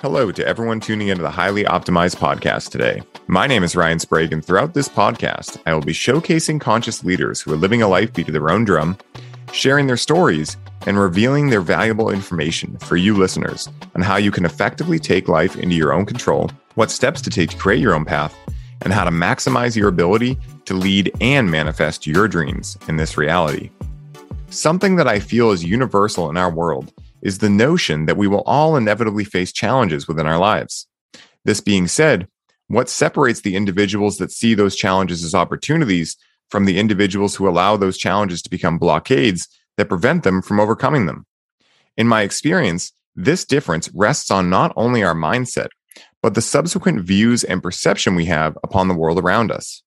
Hello to everyone tuning into the Highly Optimized podcast today. My name is Ryan Sprague, and throughout this podcast, I will be showcasing conscious leaders who are living a life beat to their own drum, sharing their stories, and revealing their valuable information for you listeners on how you can effectively take life into your own control, what steps to take to create your own path, and how to maximize your ability to lead and manifest your dreams in this reality. Something that I feel is universal in our world is the notion that we will all inevitably face challenges within our lives. This being said, what separates the individuals that see those challenges as opportunities from the individuals who allow those challenges to become blockades that prevent them from overcoming them? In my experience, this difference rests on not only our mindset, but the subsequent views and perception we have upon the world around us.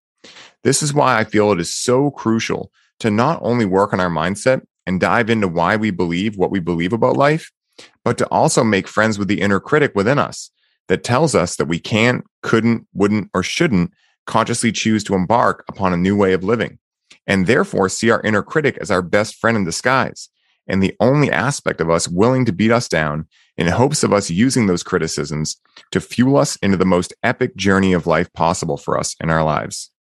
This is why I feel it is so crucial to not only work on our mindset and dive into why we believe what we believe about life, but to also make friends with the inner critic within us that tells us that we can't, couldn't, wouldn't, or shouldn't consciously choose to embark upon a new way of living, and therefore see our inner critic as our best friend in disguise and the only aspect of us willing to beat us down in hopes of us using those criticisms to fuel us into the most epic journey of life possible for us in our lives.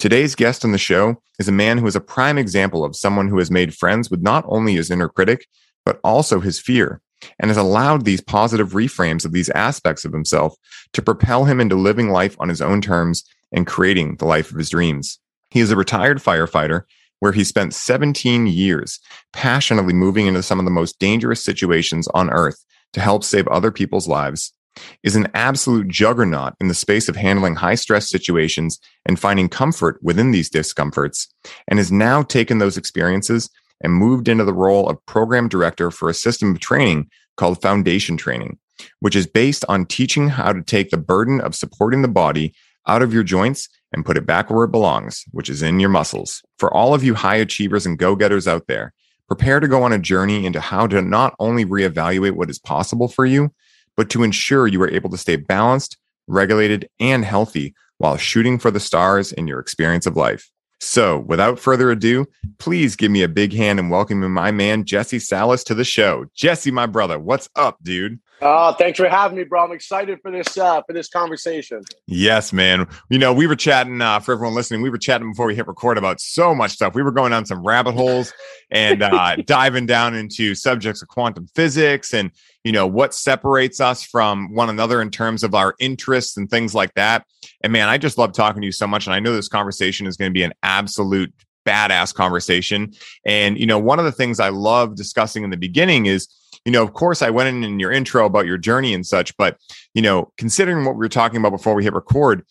Today's guest on the show is a man who is a prime example of someone who has made friends with not only his inner critic, but also his fear, and has allowed these positive reframes of these aspects of himself to propel him into living life on his own terms and creating the life of his dreams. He is a retired firefighter where he spent 17 years passionately moving into some of the most dangerous situations on earth to help save other people's lives is an absolute juggernaut in the space of handling high stress situations and finding comfort within these discomforts, and has now taken those experiences and moved into the role of program director for a system of training called Foundation Training, which is based on teaching how to take the burden of supporting the body out of your joints and put it back where it belongs, which is in your muscles. For all of you high achievers and go getters out there, prepare to go on a journey into how to not only reevaluate what is possible for you, but to ensure you are able to stay balanced, regulated, and healthy while shooting for the stars in your experience of life. So, without further ado, please give me a big hand and welcome my man, Jesse Salas, to the show. Jesse, my brother, what's up, dude? Oh, thanks for having me, bro. I'm excited for this uh, for this conversation. Yes, man. You know, we were chatting uh, for everyone listening. We were chatting before we hit record about so much stuff. We were going down some rabbit holes and uh, diving down into subjects of quantum physics and you know what separates us from one another in terms of our interests and things like that. And man, I just love talking to you so much. And I know this conversation is going to be an absolute badass conversation. And you know, one of the things I love discussing in the beginning is you know, of course, I went in in your intro about your journey and such, but, you know, considering what we were talking about before we hit record,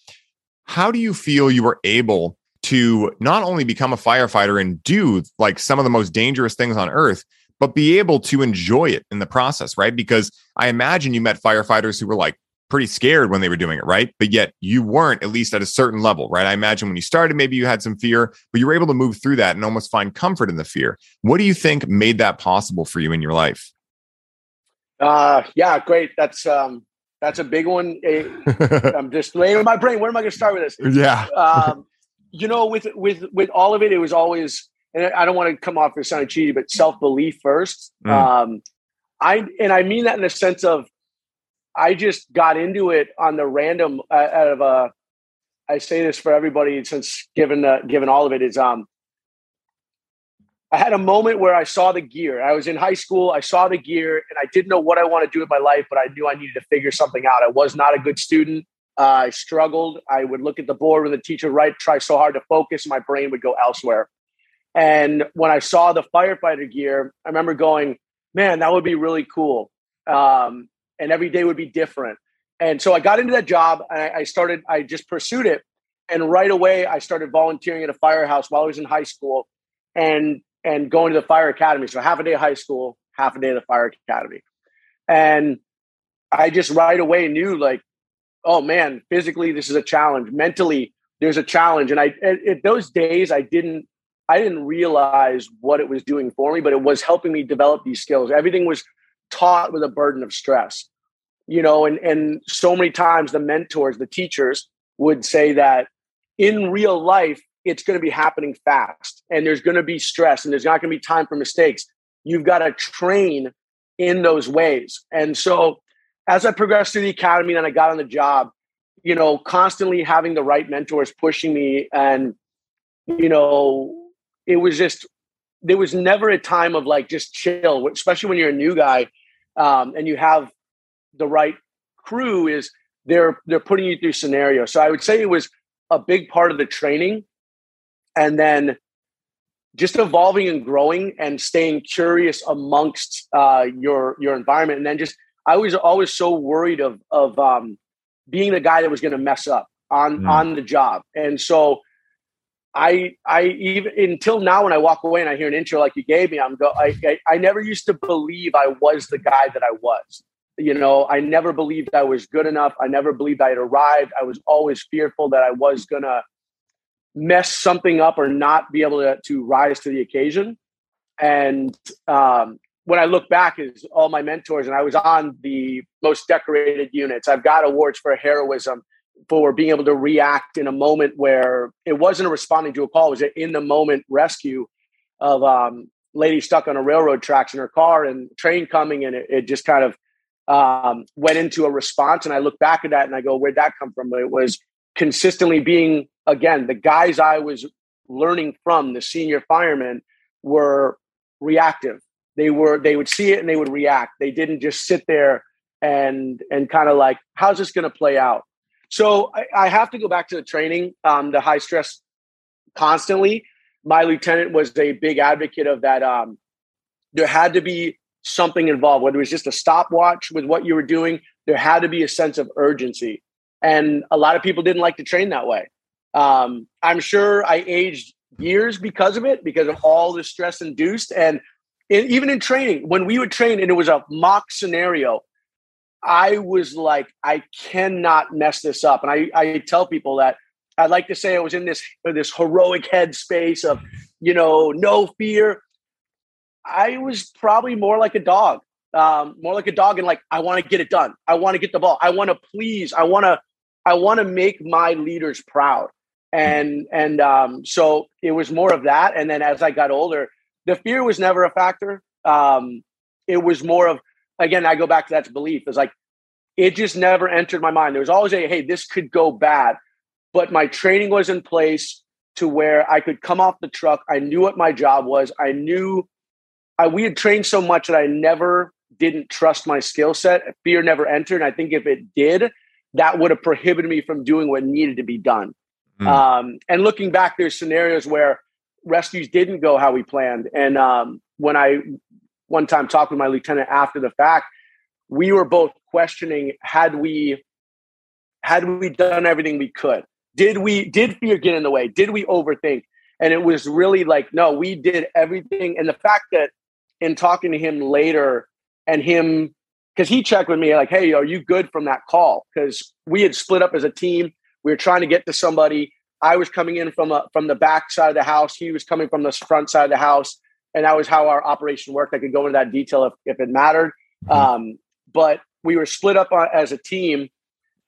how do you feel you were able to not only become a firefighter and do like some of the most dangerous things on earth, but be able to enjoy it in the process, right? Because I imagine you met firefighters who were like pretty scared when they were doing it, right? But yet you weren't, at least at a certain level, right? I imagine when you started, maybe you had some fear, but you were able to move through that and almost find comfort in the fear. What do you think made that possible for you in your life? Uh, yeah, great. That's um, that's a big one. I'm just laying in my brain. Where am I going to start with this? Yeah. um, you know, with with with all of it, it was always, and I don't want to come off as sounding cheesy, but self belief first. Mm. Um, I and I mean that in the sense of, I just got into it on the random uh, out of a. I say this for everybody since given uh, given all of it is um I had a moment where I saw the gear. I was in high school. I saw the gear and I didn't know what I want to do with my life, but I knew I needed to figure something out. I was not a good student. Uh, I struggled. I would look at the board when the teacher write, try so hard to focus, my brain would go elsewhere. And when I saw the firefighter gear, I remember going, man, that would be really cool. Um, and every day would be different. And so I got into that job I, I started, I just pursued it. And right away, I started volunteering at a firehouse while I was in high school. And and going to the fire academy. So half a day of high school, half a day of the fire academy. And I just right away knew like, oh man, physically this is a challenge. Mentally, there's a challenge. And I at, those days I didn't I didn't realize what it was doing for me, but it was helping me develop these skills. Everything was taught with a burden of stress. You know, and and so many times the mentors, the teachers would say that in real life it's going to be happening fast and there's going to be stress and there's not going to be time for mistakes. You've got to train in those ways. And so as I progressed through the academy and I got on the job, you know, constantly having the right mentors pushing me and you know, it was just there was never a time of like just chill, especially when you're a new guy um, and you have the right crew. Is they're they're putting you through scenarios. So I would say it was a big part of the training, and then just evolving and growing and staying curious amongst uh, your your environment, and then just I was always so worried of of um, being the guy that was going to mess up on mm. on the job, and so I I even until now when I walk away and I hear an intro like you gave me, I'm go I, I, I never used to believe I was the guy that I was. You know, I never believed I was good enough. I never believed I had arrived. I was always fearful that I was gonna mess something up or not be able to, to rise to the occasion. And um, when I look back, is all my mentors, and I was on the most decorated units. I've got awards for heroism for being able to react in a moment where it wasn't a responding to a call, it was an in the moment rescue of um, lady stuck on a railroad tracks in her car and train coming and it, it just kind of um, went into a response. And I look back at that and I go, where'd that come from? But it was consistently being, again, the guys I was learning from, the senior firemen, were reactive. They were, they would see it and they would react. They didn't just sit there and and kind of like, how's this going to play out? So I, I, have to go back to the training, um, the high stress constantly. My lieutenant was a big advocate of that. Um, there had to be something involved, whether it was just a stopwatch with what you were doing, there had to be a sense of urgency. And a lot of people didn't like to train that way. Um, I'm sure I aged years because of it, because of all the stress induced. And in, even in training, when we would train and it was a mock scenario, I was like, I cannot mess this up. And I, I tell people that I'd like to say I was in this this heroic headspace of, you know, no fear. I was probably more like a dog, um, more like a dog, and like I want to get it done. I want to get the ball. I want to please. I want to. I want to make my leaders proud. And and um, so it was more of that. And then as I got older, the fear was never a factor. Um, it was more of again, I go back to that belief. It's like it just never entered my mind. There was always a hey, this could go bad, but my training was in place to where I could come off the truck. I knew what my job was. I knew I, we had trained so much that I never didn't trust my skill set. Fear never entered. And I think if it did, that would have prohibited me from doing what needed to be done. Mm. Um, and looking back, there's scenarios where rescues didn't go how we planned. And um, when I one time talked with my lieutenant after the fact, we were both questioning had we had we done everything we could? Did we did fear get in the way? Did we overthink? And it was really like, no, we did everything. And the fact that in talking to him later and him because he checked with me like, hey, are you good from that call? Because we had split up as a team. We were trying to get to somebody. I was coming in from a, from the back side of the house. He was coming from the front side of the house and that was how our operation worked. I could go into that detail if, if it mattered. Mm-hmm. Um, but we were split up on, as a team,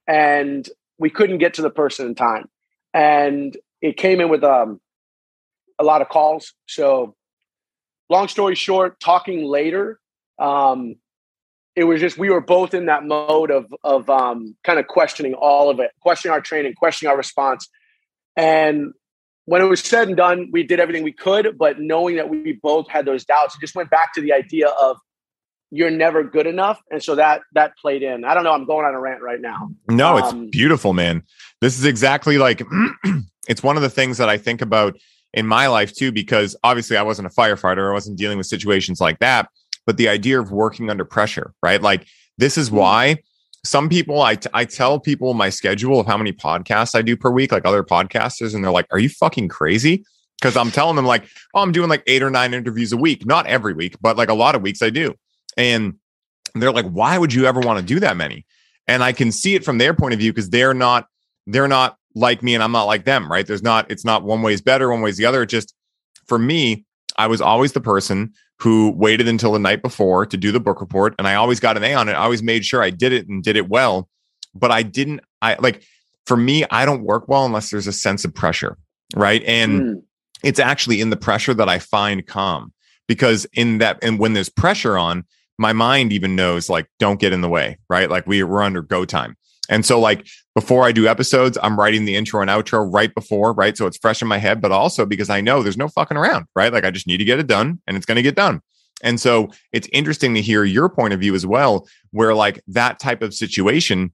and we couldn't get to the person in time, and it came in with um, a lot of calls. So, long story short, talking later, um, it was just we were both in that mode of of um, kind of questioning all of it, questioning our training, questioning our response, and when it was said and done, we did everything we could, but knowing that we both had those doubts, it just went back to the idea of you're never good enough. And so that that played in. I don't know, I'm going on a rant right now. No, it's um, beautiful, man. This is exactly like it's one of the things that I think about in my life too, because obviously I wasn't a firefighter, I wasn't dealing with situations like that. But the idea of working under pressure, right? Like this is mm-hmm. why some people I, t- I tell people my schedule of how many podcasts I do per week, like other podcasters, and they're like, "Are you fucking crazy?" Because I'm telling them like, "Oh, I'm doing like eight or nine interviews a week, not every week, but like a lot of weeks I do." And they're like, "Why would you ever want to do that many?" And I can see it from their point of view because they're not they're not like me and I'm not like them, right? There's not it's not one way is better, one way is the other. It just for me, I was always the person who waited until the night before to do the book report and I always got an A on it. I always made sure I did it and did it well, but I didn't I like for me I don't work well unless there's a sense of pressure, right? And mm. it's actually in the pressure that I find calm because in that and when there's pressure on my mind even knows like don't get in the way, right? Like we we're under go time. And so like before I do episodes, I'm writing the intro and outro right before, right? So it's fresh in my head, but also because I know there's no fucking around, right? Like I just need to get it done and it's going to get done. And so it's interesting to hear your point of view as well, where like that type of situation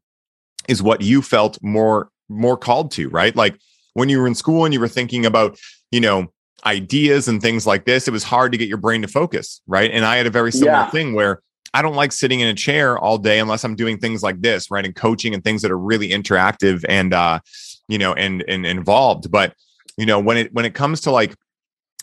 is what you felt more more called to, right? Like when you were in school and you were thinking about, you know, ideas and things like this, it was hard to get your brain to focus, right? And I had a very similar yeah. thing where I don't like sitting in a chair all day unless I'm doing things like this, right? And coaching and things that are really interactive and uh, you know, and and involved. But you know, when it when it comes to like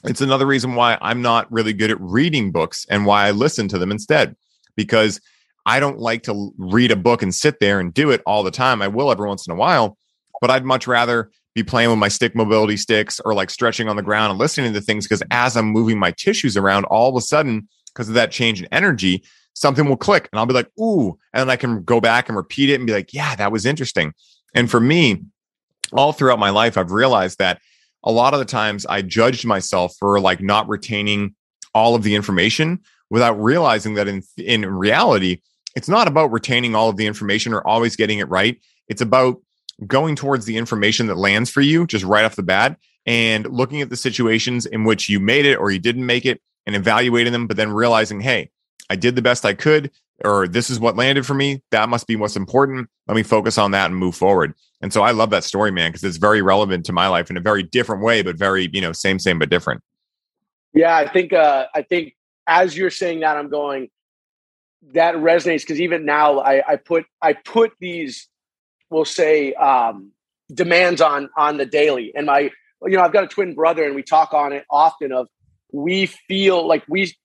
it's another reason why I'm not really good at reading books and why I listen to them instead. Because I don't like to read a book and sit there and do it all the time. I will every once in a while, but I'd much rather be playing with my stick mobility sticks or like stretching on the ground and listening to things because as I'm moving my tissues around, all of a sudden, because of that change in energy, something will click and I'll be like, ooh, and then I can go back and repeat it and be like, yeah, that was interesting. And for me, all throughout my life, I've realized that a lot of the times I judged myself for like not retaining all of the information without realizing that in in reality, it's not about retaining all of the information or always getting it right. It's about going towards the information that lands for you just right off the bat and looking at the situations in which you made it or you didn't make it and evaluating them, but then realizing, hey, I did the best I could, or this is what landed for me. That must be what's important. Let me focus on that and move forward. And so I love that story, man, because it's very relevant to my life in a very different way, but very, you know, same, same, but different. Yeah, I think, uh, I think as you're saying that, I'm going, that resonates because even now I, I put, I put these, we'll say, um, demands on, on the daily. And my, you know, I've got a twin brother and we talk on it often of, we feel like we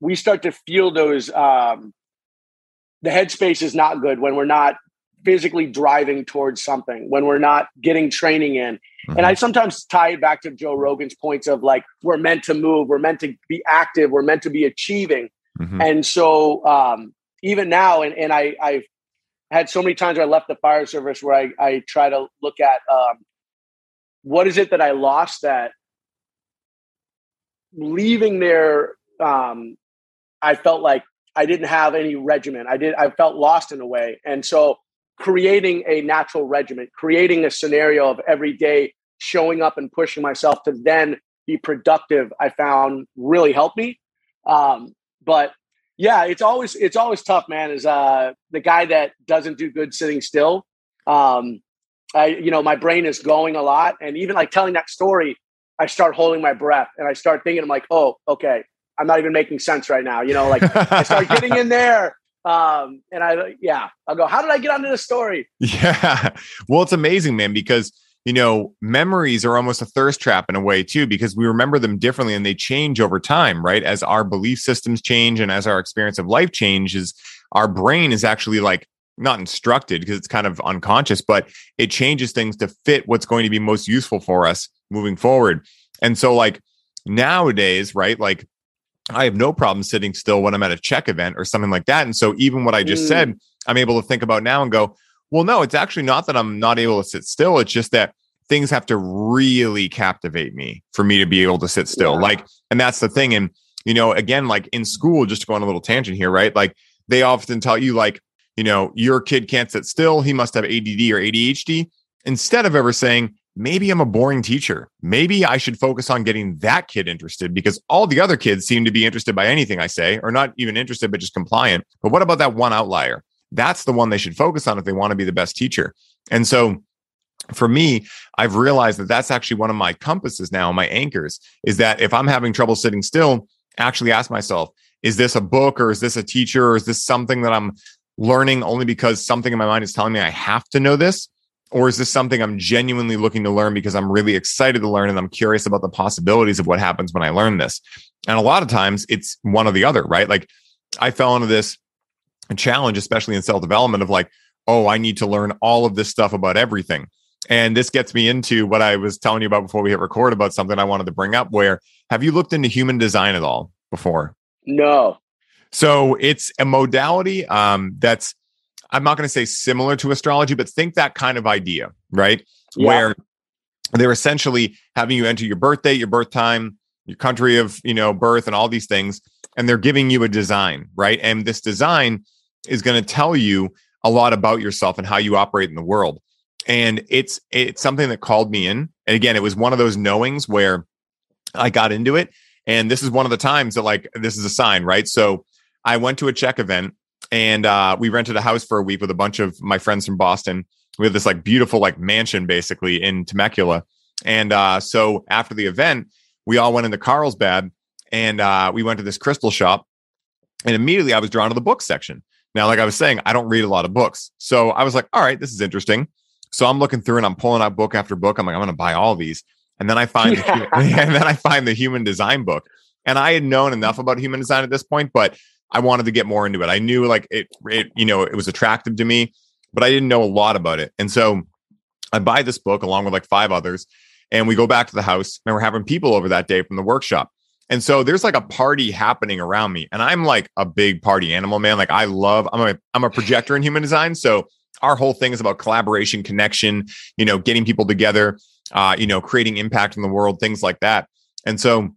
we start to feel those um, the headspace is not good when we're not physically driving towards something when we're not getting training in mm-hmm. and i sometimes tie it back to joe rogan's points of like we're meant to move we're meant to be active we're meant to be achieving mm-hmm. and so um, even now and, and i i've had so many times where i left the fire service where i, I try to look at um, what is it that i lost that leaving there um, I felt like I didn't have any regimen. I did. I felt lost in a way, and so creating a natural regiment, creating a scenario of every day showing up and pushing myself to then be productive, I found really helped me. Um, but yeah, it's always it's always tough, man. Is uh, the guy that doesn't do good sitting still. Um, I you know my brain is going a lot, and even like telling that story, I start holding my breath and I start thinking, I'm like, oh, okay, I'm not even making sense right now. You know, like I start getting in there. Um, and I, yeah, I'll go, how did I get onto this story? Yeah. Well, it's amazing, man, because, you know, memories are almost a thirst trap in a way too, because we remember them differently and they change over time, right? As our belief systems change and as our experience of life changes, our brain is actually like not instructed because it's kind of unconscious, but it changes things to fit what's going to be most useful for us moving forward. And so, like, nowadays, right? Like, I have no problem sitting still when I'm at a CHEK event or something like that. And so even what I just mm. said, I'm able to think about now and go, well, no, it's actually not that I'm not able to sit still. It's just that things have to really captivate me for me to be able to sit still. Yeah. Like, and that's the thing. And, you know, again, like in school, just to go on a little tangent here, right? Like they often tell you, like, you know, your kid can't sit still. He must have ADD or ADHD. Instead of ever saying, maybe I'm a boring teacher. Maybe I should focus on getting that kid interested because all the other kids seem to be interested by anything I say, or not even interested, but just compliant. But what about that one outlier? That's the one they should focus on if they want to be the best teacher. And so, for me, I've realized that that's actually one of my compasses now, my anchors is that if I'm having trouble sitting still, actually ask myself, is this a book or is this a teacher or is this something that I'm learning only because something in my mind is telling me I have to know this? Or is this something I'm genuinely looking to learn because I'm really excited to learn and I'm curious about the possibilities of what happens when I learn this? And a lot of times it's one or the other, right? Like I fell into this challenge, especially in self development, of like, oh, I need to learn all of this stuff about everything. And this gets me into what I was telling you about before we hit record about something I wanted to bring up. Where have you looked into human design at all before? No. So it's a modality um, that's I'm not going to say similar to astrology, but think that kind of idea, right? Yeah. Where they're essentially having you enter your birthday, your birth time, your country of you know birth and all these things and they're giving you a design right? And this design is going to tell you a lot about yourself and how you operate in the world. And it's it's something that called me in. And again it was one of those knowings where i got into it. And this is one of the times that like this is a sign right? So i went to a CHEK event and uh, we rented a house for a week with a bunch of my friends from boston we had this like beautiful like mansion basically in temecula and uh, so after the event we all went into carlsbad and uh, we went to this crystal shop and immediately i was drawn to the book section now like i was saying i don't read a lot of books so i was like all right this is interesting so I'm looking through and I'm pulling out book after book. I'm like, I'm going to buy all these. And then I find, yeah. the, and then I find the human design book. And I had known enough about human design at this point, but I wanted to get more into it. I knew like it, it, you know, it was attractive to me, but I didn't know a lot about it. And so I buy this book along with like five others, and we go back to the house and we're having people over that day from the workshop. And so there's like a party happening around me, and I'm like a big party animal, man. Like I love, I'm a, I'm a projector in human design, so our whole thing is about collaboration, connection, you know, getting people together, uh, you know, creating impact in the world, things like that. And so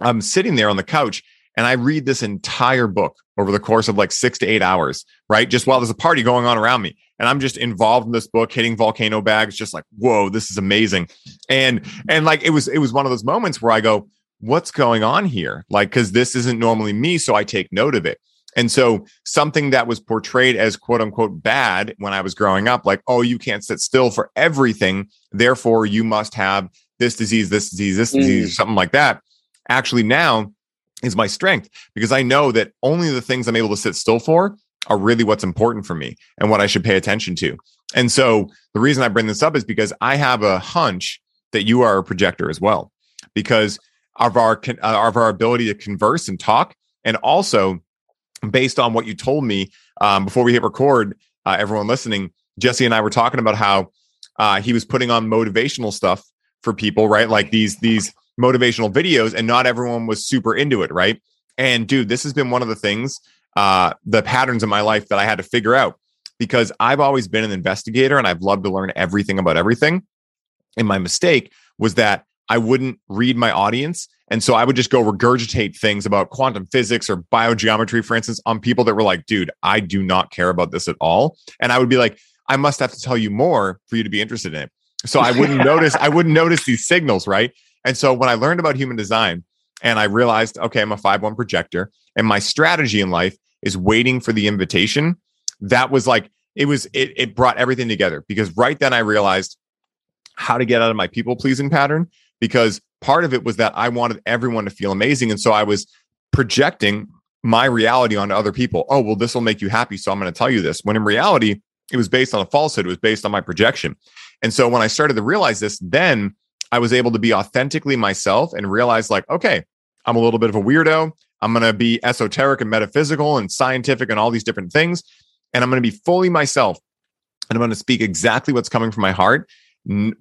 I'm sitting there on the couch and I read this entire book over the course of like six to eight hours, right? Just while there's a party going on around me. And I'm just involved in this book, hitting volcano bags, just like, whoa, this is amazing. And and like it was it was one of those moments where I go, what's going on here? Like, because this isn't normally me. So I take note of it. And so something that was portrayed as quote unquote bad when I was growing up, like, oh, you can't sit still for everything. Therefore, you must have this disease, this disease, this mm. disease, something like that. Actually, now is my strength because I know that only the things I'm able to sit still for are really what's important for me and what I should pay attention to. And so the reason I bring this up is because I have a hunch that you are a projector as well, because of our of our ability to converse and talk, and also based on what you told me um, before we hit record, uh, everyone listening, Jesse and I were talking about how uh, he was putting on motivational stuff for people, right? Like these these motivational videos, and not everyone was super into it, right? And dude, this has been one of the things, uh, the patterns in my life that I had to figure out because I've always been an investigator and I've loved to learn everything about everything. And my mistake was that I wouldn't read my audience and so I would just go regurgitate things about quantum physics or biogeometry, for instance, on people that were like, dude, I do not care about this at all. And I would be like, I must have to tell you more for you to be interested in it. So I wouldn't notice, I wouldn't notice these signals, right? And so when I learned about human design and I realized, okay, I'm a 5-1 projector, and my strategy in life is waiting for the invitation, that was like, it was, it, it brought everything together because right then I realized how to get out of my people pleasing pattern because part of it was that I wanted everyone to feel amazing. And so I was projecting my reality onto other people. Oh, well, this will make you happy. So I'm going to tell you this. When in reality, it was based on a falsehood, it was based on my projection. And so when I started to realize this, then I was able to be authentically myself and realize, like, okay, I'm a little bit of a weirdo. I'm going to be esoteric and metaphysical and scientific and all these different things. And I'm going to be fully myself. And I'm going to speak exactly what's coming from my heart.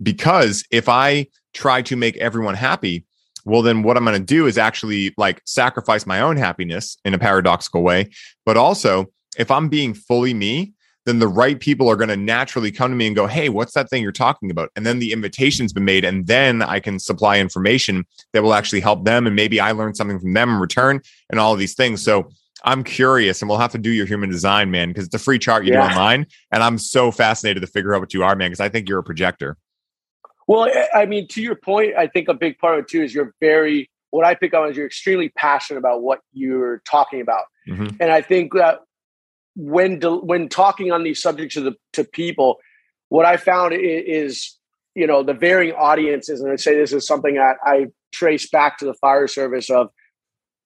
Because if I try to make everyone happy, well, then what I'm going to do is actually like sacrifice my own happiness in a paradoxical way. But also, if I'm being fully me, then the right people are going to naturally come to me and go, Hey, what's that thing you're talking about? And then the invitation's been made. And then I can supply information that will actually help them. And maybe I learn something from them in return and all of these things. So I'm curious and we'll have to do your human design, man, because it's a free chart you yeah. do online. And I'm so fascinated to figure out what you are, man, because I think you're a projector. Well, I mean, to your point, I think a big part of it too is you're very, what I pick up is you're extremely passionate about what you're talking about. Mm-hmm. And I think that when, when talking on these subjects to, the, to people, what I found is, you know, the varying audiences, and I say this is something that I trace back to the fire service of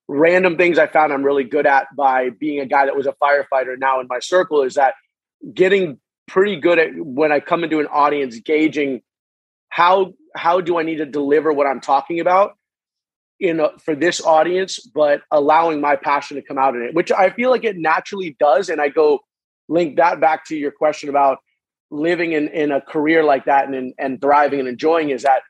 random things I found I'm really good at by being a guy that was a firefighter now in my circle is that getting pretty good at when I come into an audience, gauging how how do I need to deliver what I'm talking about in for this audience, but allowing my passion to come out in it, which I feel like it naturally does. And I go link that back to your question about living in, in a career like that and, and thriving and enjoying is that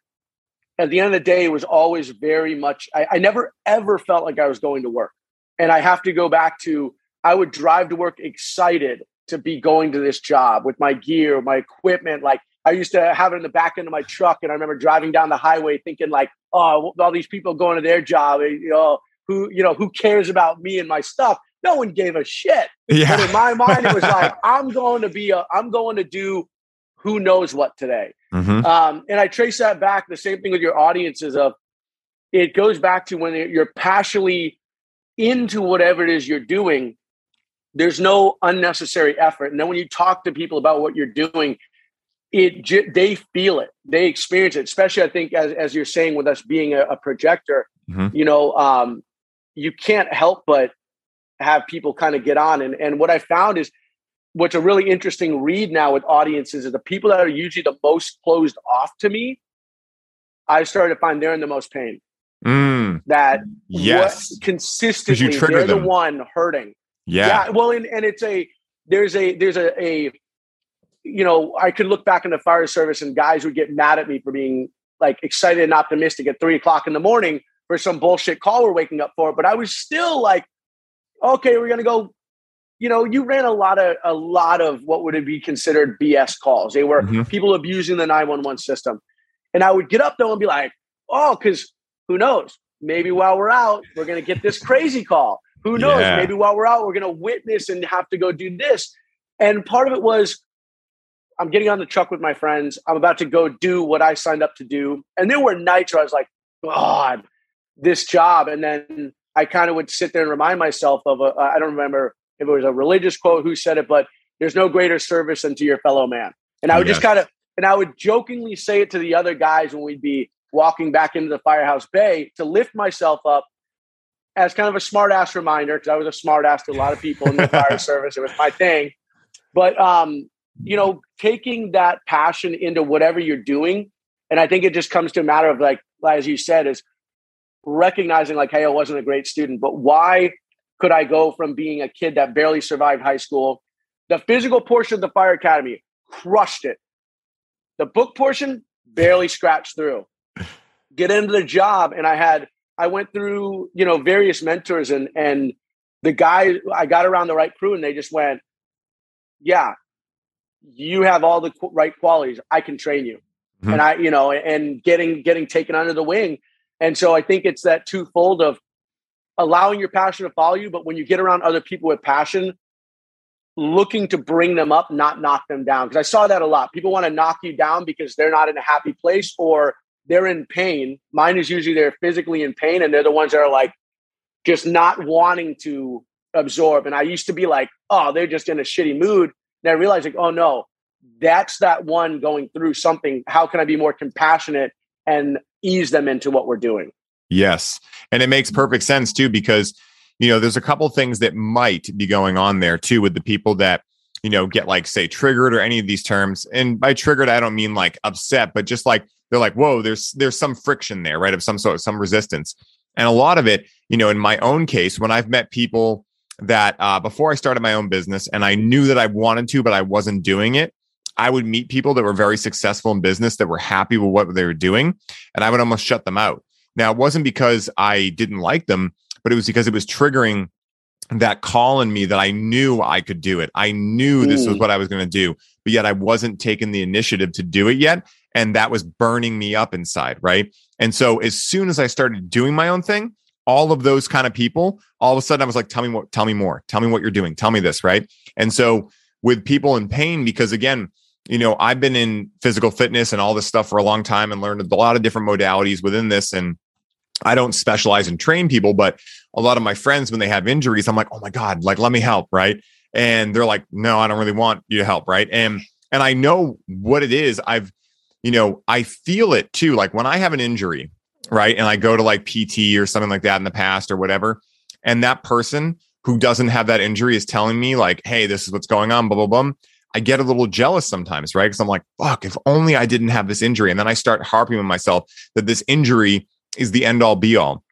at the end of the day, it was always very much, I, I never ever felt like I was going to work. And I have to go back to, I would drive to work excited to be going to this job with my gear, my equipment, like I used to have it in the back end of my truck, and I remember driving down the highway thinking like, "Oh, all these people going to their job, you know, who you know who cares about me and my stuff?" No one gave a shit. Yeah. But in my mind, it was like, "I'm going to be a, I'm going to do who knows what today." Mm-hmm. Um, and I trace that back. The same thing with your audiences of it goes back to when you're passionately into whatever it is you're doing. There's no unnecessary effort, and then when you talk to people about what you're doing, it they feel it they experience it especially i think as, as you're saying with us being a, a projector mm-hmm. you know um, you can't help but have people kind of get on and, and what i found is what's a really interesting read now with audiences is the people that are usually the most closed off to me i started to find they're in the most pain mm. that yes consistently they're them. the one hurting yeah, yeah well and, and it's a there's a there's a, a you know, I could look back in the fire service and guys would get mad at me for being like excited and optimistic at three o'clock in the morning for some bullshit call we're waking up for. But I was still like, okay, we're gonna go. You know, you ran a lot of a lot of what would be considered BS calls. They were mm-hmm. people abusing the 911 system. And I would get up though and be like, oh, because who knows? Maybe while we're out, we're gonna get this crazy call. Who knows? Yeah. Maybe while we're out, we're gonna witness and have to go do this. And part of it was I'm getting on the truck with my friends. I'm about to go do what I signed up to do. And there were nights where I was like, God, this job. And then I kind of would sit there and remind myself of a, I don't remember if it was a religious quote who said it, but there's no greater service than to your fellow man. And I would yes. just kind of, and I would jokingly say it to the other guys when we'd be walking back into the firehouse bay to lift myself up as kind of a smart ass reminder because I was a smart ass to a lot of people in the fire service. It was my thing. But um, you know, taking that passion into whatever you're doing. And I think it just comes to a matter of like, as you said, is recognizing like, hey, I wasn't a great student, but why could I go from being a kid that barely survived high school? The physical portion of the fire academy crushed it. The book portion barely scratched through. Get into the job, and I had I went through you know various mentors, and and the guy I got around the right crew, and they just went, yeah, you have all the right qualities. I can train you. Mm-hmm. And I, you know, and getting getting taken under the wing. And so I think it's that twofold of allowing your passion to follow you, but when you get around other people with passion, looking to bring them up, not knock them down. Because I saw that a lot. People want to knock you down because they're not in a happy place or they're in pain. Mine is usually they're physically in pain and they're the ones that are like just not wanting to absorb. And I used to be like, oh, they're just in a shitty mood. And I realized like, oh no, that's that one going through something. How can I be more compassionate and ease them into what we're doing? Yes. And it makes perfect sense too, because, you know, there's a couple things that might be going on there too with the people that, you know, get like, say, triggered or any of these terms. And by triggered, I don't mean like upset, but just like they're like, whoa, there's there's some friction there, right? Of some sort, some resistance. And a lot of it, you know, in my own case, when I've met people that uh, before I started my own business and I knew that I wanted to, but I wasn't doing it, I would meet people that were very successful in business that were happy with what they were doing, and I would almost shut them out. Now, it wasn't because I didn't like them, but it was because it was triggering that call in me that I knew I could do it. I knew this was what I was going to do, but yet I wasn't taking the initiative to do it yet. And that was burning me up inside. Right. And so as soon as I started doing my own thing, all of those kind of people, all of a sudden I was like, tell me what, tell me more, tell me what you're doing, tell me this, right? And so with people in pain, because again, you know, I've been in physical fitness and all this stuff for a long time and learned a lot of different modalities within this. And I don't specialize and train people, but a lot of my friends, when they have injuries, I'm like, oh my God, like, let me help, right? And they're like, no, I don't really want you to help, right? And and I know what it is. I've, you know, I feel it too. Like when I have an injury, right? And I go to like PT or something like that in the past or whatever. And that person who doesn't have that injury is telling me, like, hey, this is what's going on, blah, blah, blah. I get a little jealous sometimes, right? Because I'm like, fuck, if only I didn't have this injury. And then I start harping on myself that this injury is the end all be all.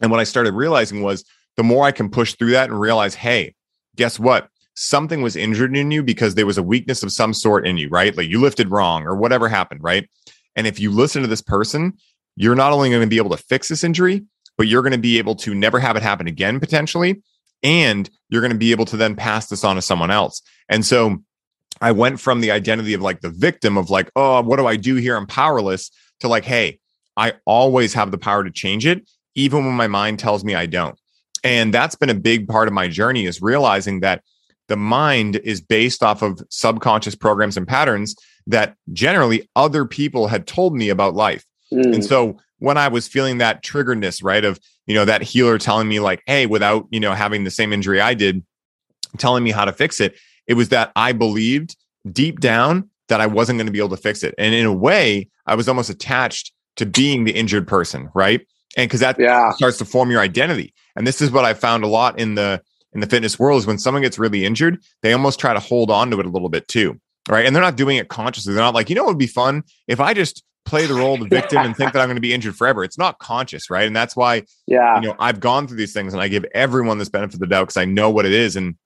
And what I started realizing was the more I can push through that and realize, hey, guess what? Something was injured in you because there was a weakness of some sort in you, right? Like you lifted wrong or whatever happened, right? And if you listen to this person, you're not only going to be able to fix this injury, but you're going to be able to never have it happen again potentially. And you're going to be able to then pass this on to someone else. And so I went from the identity of like the victim of like, oh, what do I do here? I'm powerless to like, hey, I always have the power to change it, even when my mind tells me I don't. And that's been a big part of my journey is realizing that the mind is based off of subconscious programs and patterns that generally other people had told me about life. Mm. And so when I was feeling that triggeredness, right, of, you know, that healer telling me, like, hey, without, you know, having the same injury I did, telling me how to fix it, it was that I believed deep down that I wasn't going to be able to fix it. And in a way, I was almost attached to being the injured person, right? And because that yeah. starts to form your identity. And this is what I found a lot in the in the fitness world is when someone gets really injured, they almost try to hold on to it a little bit too. Right. And they're not doing it consciously. They're not like, you know, it would be fun if I just play the role of the victim and think that I'm going to be injured forever. It's not conscious, right? And that's why, yeah, you know, I've gone through these things and I give everyone this benefit of the doubt because I know what it is, and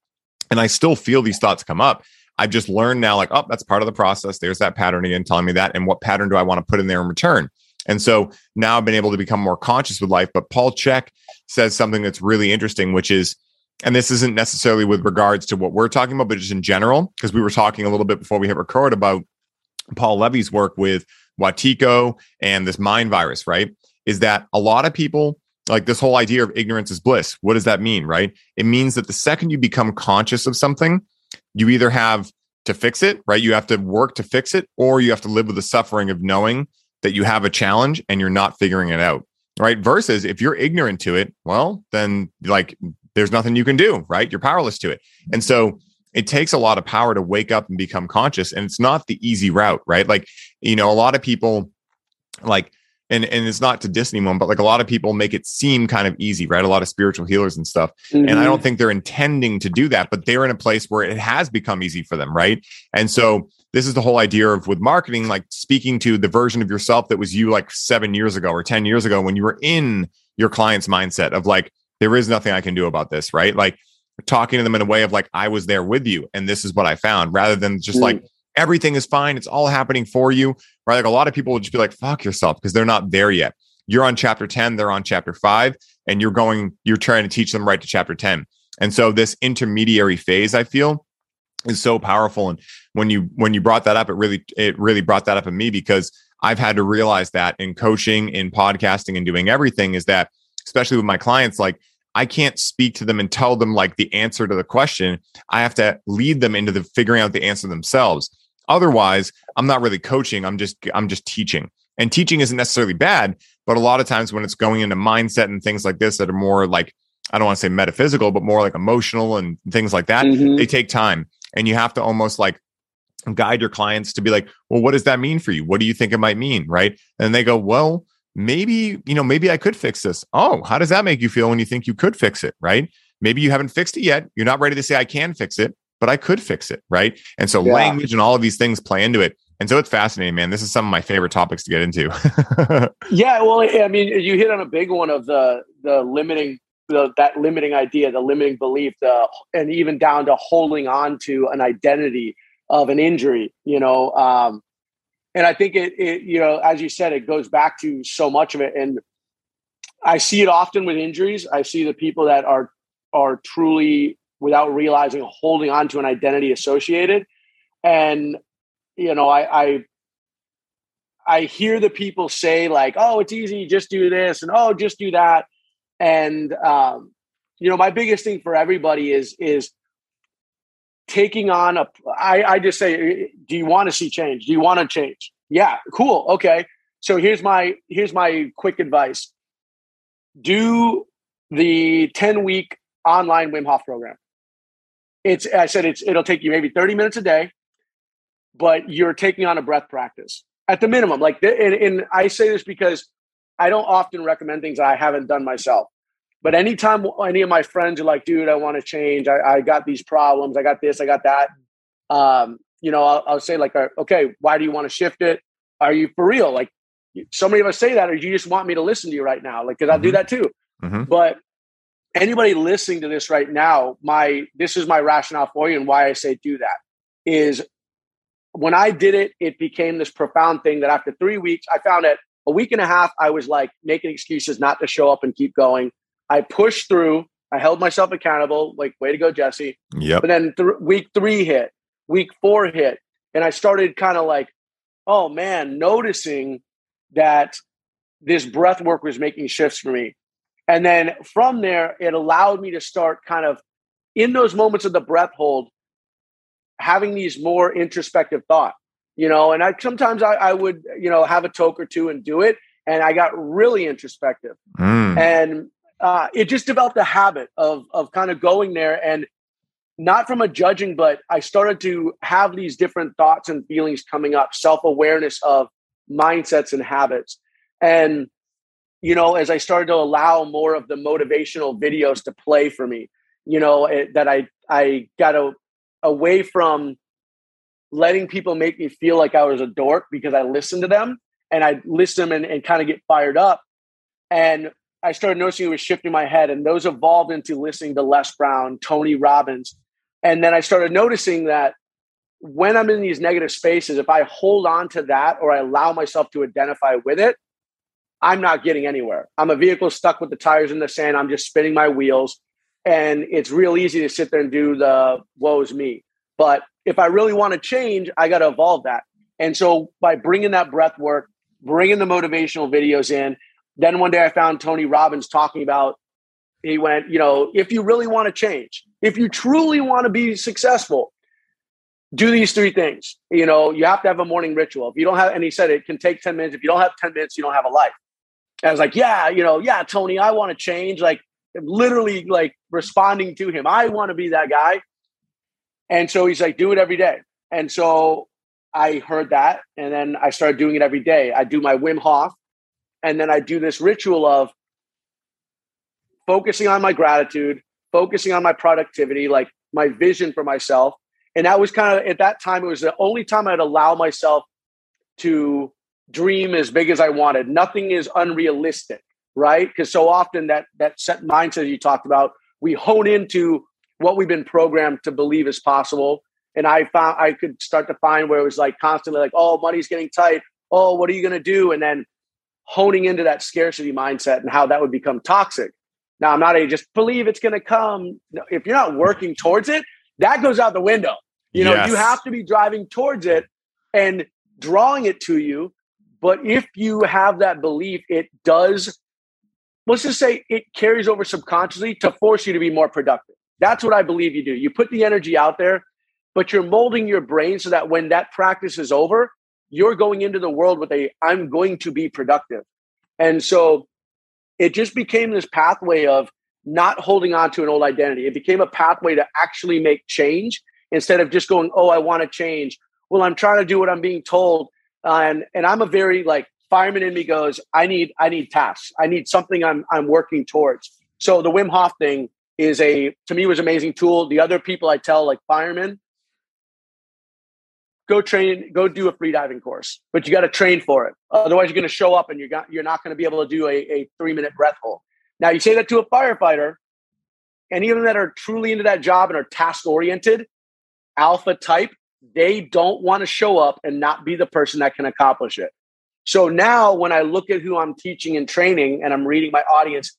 and I still feel these thoughts come up. I've just learned now, like, oh, that's part of the process. There's that pattern again telling me that, and what pattern do I want to put in there in return? And so now I've been able to become more conscious with life. But Paul Chek says something that's really interesting, which is, and this isn't necessarily with regards to what we're talking about, but just in general, because we were talking a little bit before we hit record about Paul Levy's work with Wetiko and this mind virus, right? Is that a lot of people like this whole idea of ignorance is bliss. What does that mean, right? It means that the second you become conscious of something, you either have to fix it, right? You have to work to fix it, or you have to live with the suffering of knowing that you have a challenge and you're not figuring it out, right? Versus if you're ignorant to it, well, then like there's nothing you can do, right? You're powerless to it. And so it takes a lot of power to wake up and become conscious and it's not the easy route right like you know a lot of people like and and it's not to diss anyone but like a lot of people make it seem kind of easy right a lot of spiritual healers and stuff mm-hmm. and i don't mm-hmm. think they're intending to do that but they're in a place where it has become easy for them right and so this is the whole idea of with marketing like speaking to the version of yourself that was you like 7 years ago or 10 years ago when you were in your client's mindset of like there is nothing i can do about this right like talking to them in a way of like, I was there with you and this is what I found rather than just mm. like, everything is fine. It's all happening for you. Right. Like a lot of people would just be like, fuck yourself because they're not there yet. You're on chapter 10, they're on chapter five, and you're going, you're trying to teach them right to chapter 10. And so this intermediary phase, I feel, is so powerful. And when you when you brought that up, it really it really brought that up in me because I've had to realize that in coaching, in podcasting, and doing everything is that, especially with my clients, like I can't speak to them and tell them like the answer to the question. I have to lead them into the figuring out the answer themselves. Otherwise, I'm not really coaching. I'm just I'm just teaching. And teaching isn't necessarily bad, but a lot of times when it's going into mindset and things like this that are more like I don't want to say metaphysical, but more like emotional and things like that, mm-hmm. they take time. And you have to almost like guide your clients to be like, well, what does that mean for you? What do you think it might mean? Right. And they go, well, maybe, you know, maybe I could fix this. Oh, how does that make you feel when you think you could fix it? Right. Maybe you haven't fixed it yet. You're not ready to say, I can fix it, but I could fix it. Right. And so yeah. language and all of these things play into it. And so it's fascinating, man. This is some of my favorite topics to get into. yeah. Well, I mean, you hit on a big one of the, the limiting the, that limiting idea, the limiting belief, the, and even down to holding on to an identity of an injury. You know, um, and I think it, it, you know, as you said, it goes back to so much of it. And I see it often with injuries. I see the people that are are truly, without realizing, holding on to an identity associated. And you know, I, I I hear the people say like, "Oh, it's easy, just do this," and "Oh, just do that." And um, you know, my biggest thing for everybody is is taking on a I, I just say do you want to see change? Do you want to change? Yeah cool okay. So here's my here's my quick advice. Do the 10 week online wim hof program. It's i said it's it'll take you maybe 30 minutes a day but you're taking on a breath practice at the minimum. Like and, and i say this because i don't often recommend things i haven't done myself but anytime any of my friends are like, dude, I want to change. I, I, got these problems. I got this. I got that. Um, you know, I'll, I'll, say like, uh, okay, why do you want to shift it? Are you for real? Like, so many of us say that, or you just want me to listen to you right now? Like, because mm-hmm. I do that too. Mm-hmm. But anybody listening to this right now, my this is my rationale for you and why I say do that is when I did it, it became this profound thing that after three weeks, I found that a week and a half, I was like making excuses not to show up and keep going. I pushed through. I held myself accountable. Like, way to go, Jesse. Yep. But then th- week three hit. week four hit, and I started kind of like, oh man, noticing that this breath work was making shifts for me. And then from there, it allowed me to start kind of in those moments of the breath hold, having these more introspective thought, you know, and I sometimes I, I would, you know, have a toke or two and do it. And I got really introspective. Mm. And uh, it just developed a habit of of kind of going there and not from a judging, but I started to have these different thoughts and feelings coming up, self awareness of mindsets and habits. And, you know, as I started to allow more of the motivational videos to play for me, you know, it, that I, I got a, away from letting people make me feel like I was a dork because I listened to them and I listen them and, and kind of get fired up. And I started noticing it was shifting my head, and those evolved into listening to Les Brown, Tony Robbins. And then I started noticing that when I'm in these negative spaces, if I hold on to that or I allow myself to identify with it, I'm not getting anywhere. I'm a vehicle stuck with the tires in the sand. I'm just spinning my wheels. And it's real easy to sit there and do the woes me. But if I really want to change, I got to evolve that. And so by bringing that breath work, bringing the motivational videos in, then one day I found Tony Robbins talking about, he went, you know, if you really want to change, if you truly want to be successful, do these three things. You know, you have to have a morning ritual. If you don't have, and he said it can take 10 minutes. If you don't have 10 minutes, you don't have a life. I was like, yeah, you know, yeah, Tony, I want to change. Like literally like responding to him. I want to be that guy. And so he's like, do it every day. And so I heard that. And then I started doing it every day. I do my Wim Hof and then I do this ritual of focusing on my gratitude, focusing on my productivity, like my vision for myself. And that was kind of at that time, it was the only time I'd allow myself to dream as big as I wanted. Nothing is unrealistic, right? Because so often that that set mindset you talked about, we hone into what we've been programmed to believe is possible. And I found I could start to find where it was like constantly like, oh, money's getting tight. Oh, what are you to do? And then honing into that scarcity mindset and how that would become toxic. Now, I'm not a just believe it's going to come. If you're not working towards it, that goes out the window. You know, yes. you have to be driving towards it and drawing it to you. But if you have that belief, it does, let's just say it carries over subconsciously to force you to be more productive. That's what I believe you do. You put the energy out there, but you're molding your brain so that when that practice is over, you're going into the world with a i'm going to be productive. And so it just became this pathway of not holding on to an old identity. It became a pathway to actually make change instead of just going oh i want to change. Well i'm trying to do what i'm being told uh, and and i'm a very like fireman in me goes i need i need tasks. I need something i'm i'm working towards. So the wim hof thing is a to me was amazing tool. The other people i tell like firemen go train, go do a free diving course, but you got to train for it. Otherwise, you're going to show up and you're got, you're not going to be able to do a, a three minute breath hold. Now, you say that to a firefighter, and even that are truly into that job and are task oriented, alpha type, they don't want to show up and not be the person that can accomplish it. So now, when I look at who I'm teaching and training, and I'm reading my audience,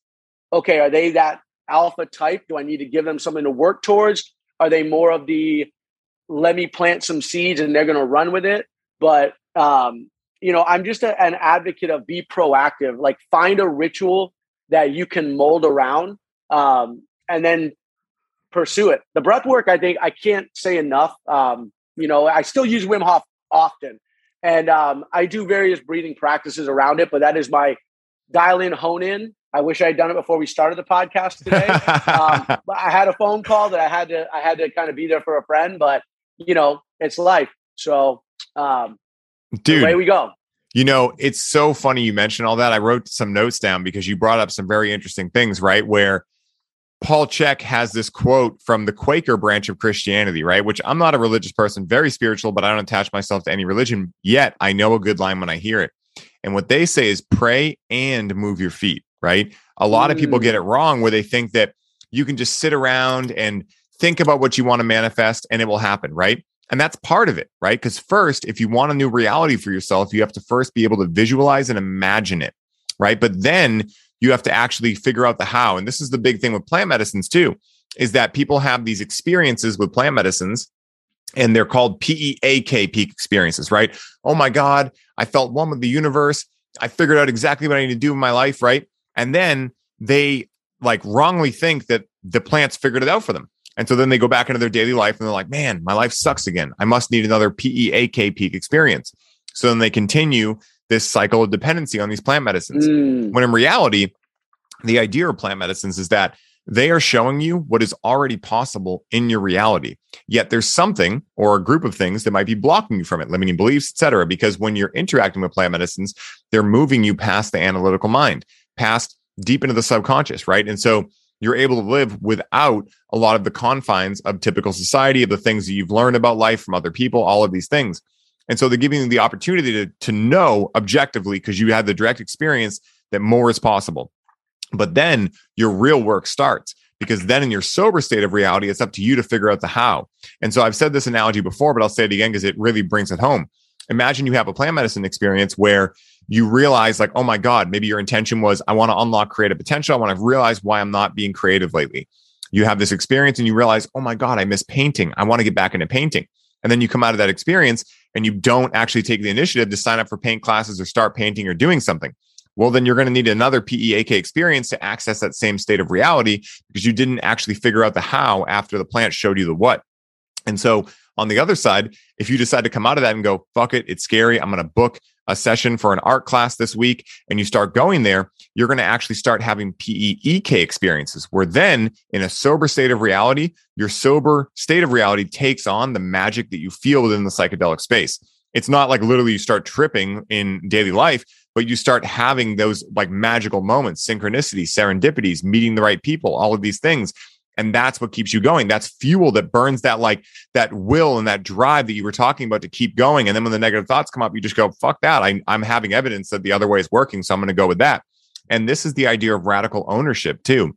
okay, are they that alpha type? Do I need to give them something to work towards? Are they more of the let me plant some seeds and they're going to run with it. But, um, you know, I'm just a, an advocate of be proactive, like find a ritual that you can mold around um, and then pursue it. The breath work, I think I can't say enough. Um, you know, I still use Wim Hof often and um, I do various breathing practices around it, but that is my dial in, hone in. I wish I had done it before we started the podcast today. um, but I had a phone call that I had to I had to kind of be there for a friend, but you know, it's life. So, um, dude, away we go. You know, it's so funny you mentioned all that. I wrote some notes down because you brought up some very interesting things, right? Where Paul Chek has this quote from the Quaker branch of Christianity, right? Which I'm not a religious person, very spiritual, but I don't attach myself to any religion yet. I know a good line when I hear it. And what they say is pray and move your feet, right? A lot mm. of people get it mm. wrong where they think that you can just sit around and think about what you want to manifest and it will happen, right? And that's part of it, right? Because first, if you want a new reality for yourself, you have to first be able to visualize and imagine it, right? But then you have to actually figure out the how. And this is the big thing with plant medicines too, is that people have these experiences with plant medicines and they're called PEAK peak experiences, right? Oh my God, I felt one with the universe. I figured out exactly what I need to do in my life, right? And then they like wrongly think that the plants figured it out for them. And so then they go back into their daily life and they're like, man, my life sucks again. I must need another PEAK peak experience. So then they continue this cycle of dependency on these plant medicines. Mm. When in reality, the idea of plant medicines is that they are showing you what is already possible in your reality. Yet there's something or a group of things that might be blocking you from it, limiting beliefs, etc. Because when you're interacting with plant medicines, they're moving you past the analytical mind, past deep into the subconscious, right? And so you're able to live without a lot of the confines of typical society, of the things that you've learned about life from other people, all of these things. And so they're giving you the opportunity to, to know objectively because you have the direct experience that more is possible. But then your real work starts because then in your sober state of reality, it's up to you to figure out the how. And so I've said this analogy before, but I'll say it again because it really brings it home. Imagine you have a plant medicine experience where you realize, like, oh my God, maybe your intention was, I want to unlock creative potential. I want to realize why I'm not being creative lately. You have this experience and you realize, oh my God, I miss painting. I want to get back into painting. And then you come out of that experience and you don't actually take the initiative to sign up for paint classes or start painting or doing something well, then you're going to need another PEAK experience to access that same state of reality because you didn't actually figure out the how after the plant showed you the what. And so on the other side, if you decide to come out of that and go, fuck it, it's scary, I'm going to book a session for an art class this week, and you start going there, you're going to actually start having PEAK experiences where then in a sober state of reality, your sober state of reality takes on the magic that you feel within the psychedelic space. It's not like literally you start tripping in daily life, but you start having those like magical moments, synchronicities, serendipities, meeting the right people, all of these things. And that's what keeps you going. That's fuel that burns that like that will and that drive that you were talking about to keep going. And then when the negative thoughts come up, you just go, fuck that. I, I'm having evidence that the other way is working. So I'm going to go with that. And this is the idea of radical ownership too,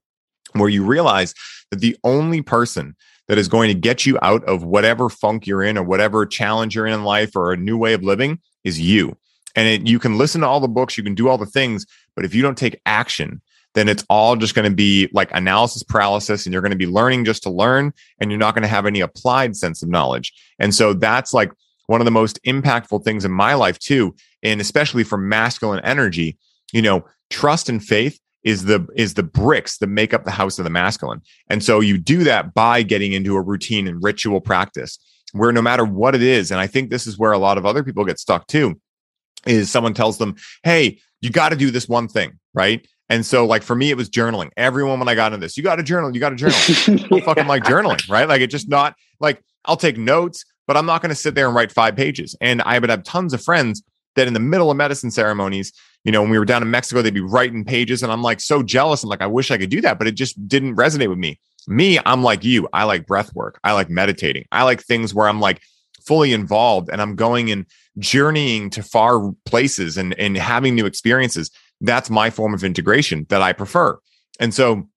where you realize that the only person that is going to get you out of whatever funk you're in or whatever challenge you're in in life or a new way of living is you. And it, you can listen to all the books, you can do all the things, but if you don't take action, then it's all just going to be like analysis paralysis and you're going to be learning just to learn and you're not going to have any applied sense of knowledge. And so that's like one of the most impactful things in my life too, and especially for masculine energy, you know, trust and faith is the is the bricks that make up the house of the masculine. And so you do that by getting into a routine and ritual practice where no matter what it is, and I think this is where a lot of other people get stuck too is someone tells them, Hey, you got to do this one thing, right? And so, like for me, it was journaling. Everyone, when I got into this, you got to journal, you got to journal. I fucking like journaling, right? Like it just not like I'll take notes, but I'm not going to sit there and write five pages. And I would have tons of friends that in the middle of medicine ceremonies, you know, when we were down in Mexico, they'd be writing pages, and I'm like so jealous. I'm like, I wish I could do that, but it just didn't resonate with me. Me, I'm like you. I like breath work. I like meditating. I like things where I'm like fully involved and I'm going and journeying to far places and, and having new experiences, that's my form of integration that I prefer. And so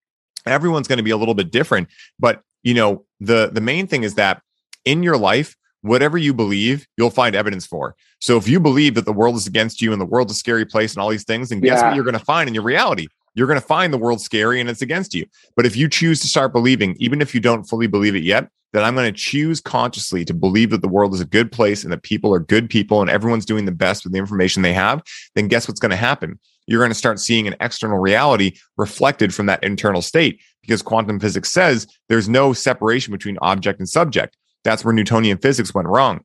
everyone's going to be a little bit different. But you know, the the main thing is that in your life, whatever you believe, you'll find evidence for. So if you believe that the world is against you and the world's a scary place and all these things, then guess yeah. what you're going to find in your reality? You're going to find the world scary and it's against you. But if you choose to start believing, even if you don't fully believe it yet, that I'm going to choose consciously to believe that the world is a good place and that people are good people and everyone's doing the best with the information they have, then guess what's going to happen? You're going to start seeing an external reality reflected from that internal state because quantum physics says there's no separation between object and subject. That's where Newtonian physics went wrong.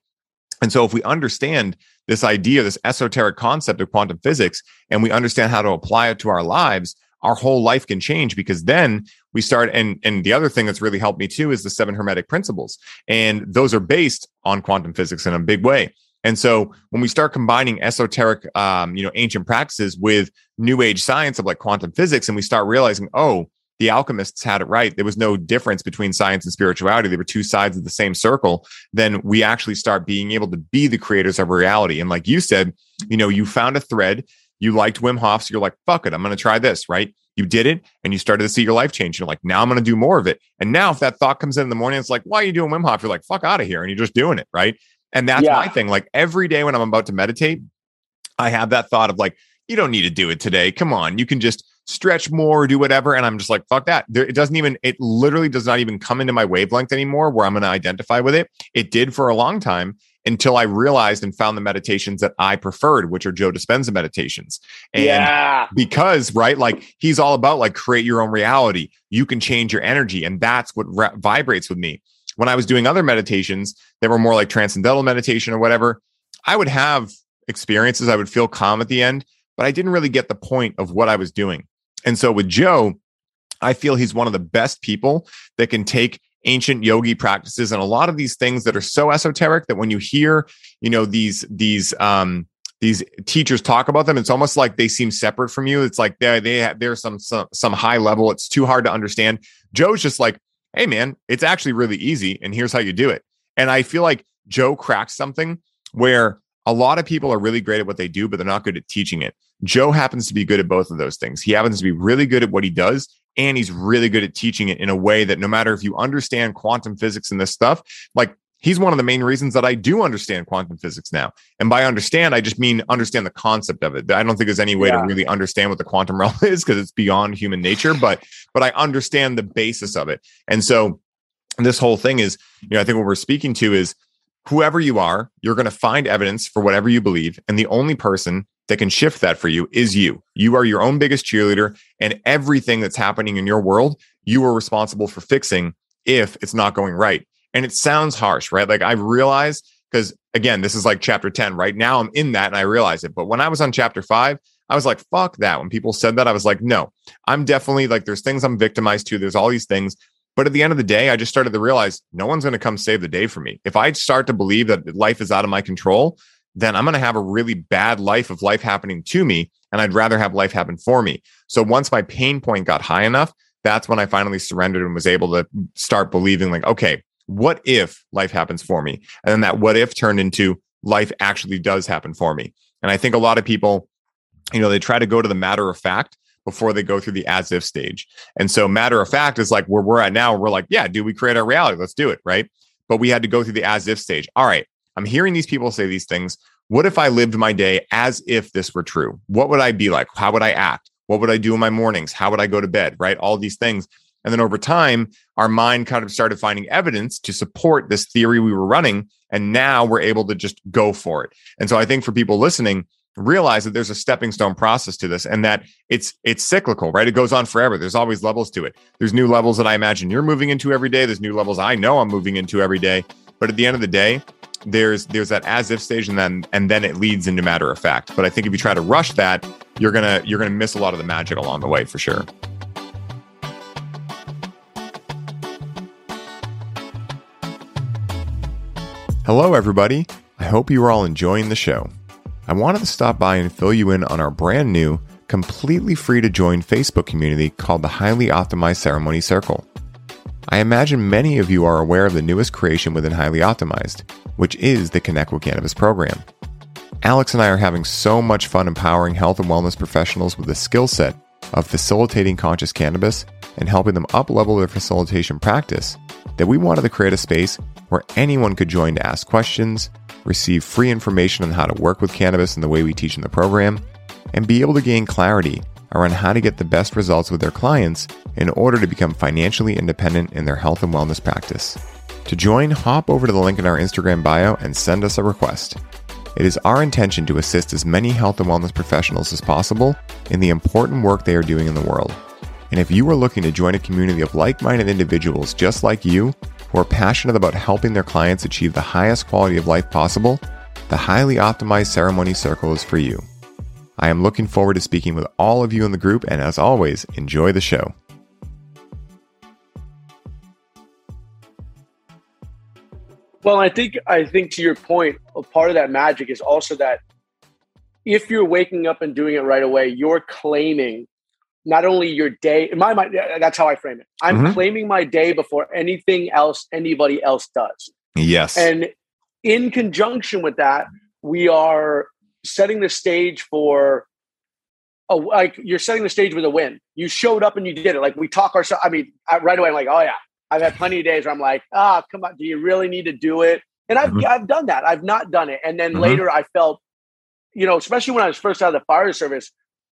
And so, if we understand this idea, this esoteric concept of quantum physics, and we understand how to apply it to our lives, our whole life can change because then we start and and the other thing that's really helped me too is the seven hermetic principles and those are based on quantum physics in a big way and so when we start combining esoteric um, you know ancient practices with new age science of like quantum physics and we start realizing oh the alchemists had it right there was no difference between science and spirituality they were two sides of the same circle then we actually start being able to be the creators of reality and like you said you know you found a thread you liked Wim Hof, so you're like, fuck it, I'm going to try this, right? You did it and you started to see your life change. You're like, now I'm going to do more of it. And now, if that thought comes in, in the morning, it's like, why are you doing Wim Hof? You're like, fuck out of here. And you're just doing it, right? And that's yeah. my thing. Like every day when I'm about to meditate, I have that thought of like, you don't need to do it today. Come on. You can just stretch more, do whatever. And I'm just like, fuck that. There, it doesn't even, it literally does not even come into my wavelength anymore where I'm going to identify with it. It did for a long time until I realized and found the meditations that I preferred, which are Joe Dispenza meditations. And yeah. because, right, like he's all about like create your own reality. You can change your energy. And that's what re- vibrates with me. When I was doing other meditations that were more like transcendental meditation or whatever, I would have experiences. I would feel calm at the end, but I didn't really get the point of what I was doing. And so with Joe, I feel he's one of the best people that can take ancient yogi practices and a lot of these things that are so esoteric that when you hear, you know, these these um these teachers talk about them, it's almost like they seem separate from you. It's like they they there's some, some some high level. It's too hard to understand. Joe's just like, hey man, it's actually really easy, and here's how you do it. And I feel like Joe cracks something where a lot of people are really great at what they do, but they're not good at teaching it. Joe happens to be good at both of those things. He happens to be really good at what he does, and he's really good at teaching it in a way that no matter if you understand quantum physics and this stuff, like he's one of the main reasons that I do understand quantum physics now. And by understand, I just mean understand the concept of it. I don't think there's any way yeah. to really understand what the quantum realm is because it's beyond human nature, but but I understand the basis of it. And so this whole thing is, you know, I think what we're speaking to is whoever you are, you're going to find evidence for whatever you believe. And the only person that can shift that for you is you. You are your own biggest cheerleader, and everything that's happening in your world, you are responsible for fixing if it's not going right. And it sounds harsh, right? Like I realize because again, this is like chapter 10. Right now, I'm in that and I realize it. But when I was on chapter five, I was like, fuck that. When people said that, I was like, no, I'm definitely like, there's things I'm victimized to. There's all these things. But at the end of the day, I just started to realize no one's going to come save the day for me. If I start to believe that life is out of my control, then I'm going to have a really bad life of life happening to me. And I'd rather have life happen for me. So once my pain point got high enough, that's when I finally surrendered and was able to start believing, like, okay, what if life happens for me? And then that what if turned into life actually does happen for me. And I think a lot of people, you know, they try to go to the matter of fact before they go through the as if stage. And so matter of fact is like where we're at now. We're like, yeah, do we create our reality? Let's do it. Right. But we had to go through the as if stage. All right. I'm hearing these people say these things. What if I lived my day as if this were true? What would I be like? How would I act? What would I do in my mornings? How would I go to bed? Right. All these things. And then over time, our mind kind of started finding evidence to support this theory we were running. And now we're able to just go for it. And so I think for people listening, realize that there's a stepping stone process to this and that it's it's cyclical right? It goes on forever. There's always levels to it. There's new levels that i imagine you're moving into every day. There's new levels i know i'm moving into every day. But at the end of the day there's there's that as if stage and then and then it leads into matter of fact. But i think if you try to rush that you're gonna you're gonna miss a lot of the magic along the way for sure hello everybody i hope you are all enjoying the show I wanted to stop by and fill you in on our brand new, completely free to join Facebook community called the Highly Optimized Ceremony Circle. I imagine many of you are aware of the newest creation within Highly Optimized, which is the Connect with Cannabis program. Alex and I are having so much fun empowering health and wellness professionals with the skill set of facilitating conscious cannabis and helping them uplevel their facilitation practice that we wanted to create a space where anyone could join to ask questions, receive free information on how to work with cannabis in the way we teach in the program, and be able to gain clarity around how to get the best results with their clients in order to become financially independent in their health and wellness practice. To join, hop over to the link in our Instagram bio and send us a request. It is our intention to assist as many health and wellness professionals as possible in the important work they are doing in the world. And if you are looking to join a community of like minded individuals just like you who are passionate about helping their clients achieve the highest quality of life possible, the highly optimized ceremony circle is for you. I am looking forward to speaking with all of you in the group, and as always, enjoy the show. Well, I think I think to your point, a part of that magic is also that if you're waking up and doing it right away, you're claiming not only your day in my mind that's how i frame it. I'm mm-hmm. claiming my day before anything else anybody else does. Yes. And in conjunction with that we are setting the stage for a, like you're setting the stage with a win. You showed up and you did it. Like we talk ourselves i mean I, right away i'm like oh yeah. I've had plenty of days where i'm like ah oh, come on do you really need to do it? And i've mm-hmm. i've done that. I've not done it. And then mm-hmm. later i felt you know especially when i was first out of the fire service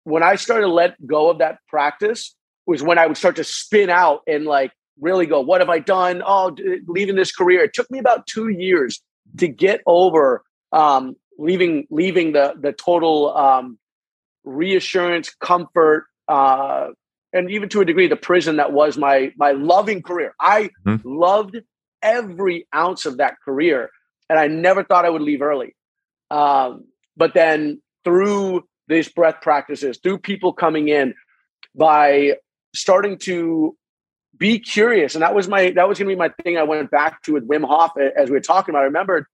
when I started to let go of that practice was when I would start to spin out and like really go, what have I done? Oh, leaving this career. It took me about two years to get over um, leaving leaving the the total um, reassurance, comfort, uh, and even to a degree, the prison that was my my loving career. I mm-hmm. loved every ounce of that career, and I never thought I would leave early. Um, but then through these breath practices, through people coming in, by starting to be curious, and that was my that was to be my thing. I went back to with Wim Hof as we were talking about. I remembered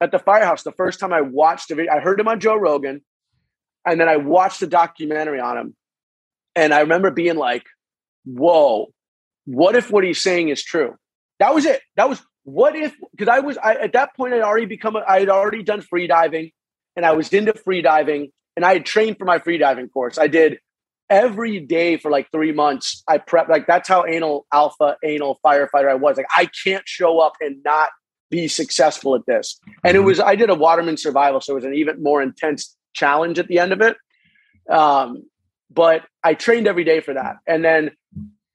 at the firehouse the first time I watched a video. I heard him on Joe Rogan, and then I watched the documentary on him, and I remember being like, "Whoa, what if what he's saying is true?" That was it. That was what if because I was I, at that point I'd already become a, I had already done free diving, and I was into free diving, and I had trained for my free diving course. I did every day for like three months. I prep like that's how anal alpha anal firefighter I was. Like I can't show up and not be successful at this. And it mm-hmm. was I did a waterman survival, so it was an even more intense challenge at the end of it. Um, but I trained every day for that, and then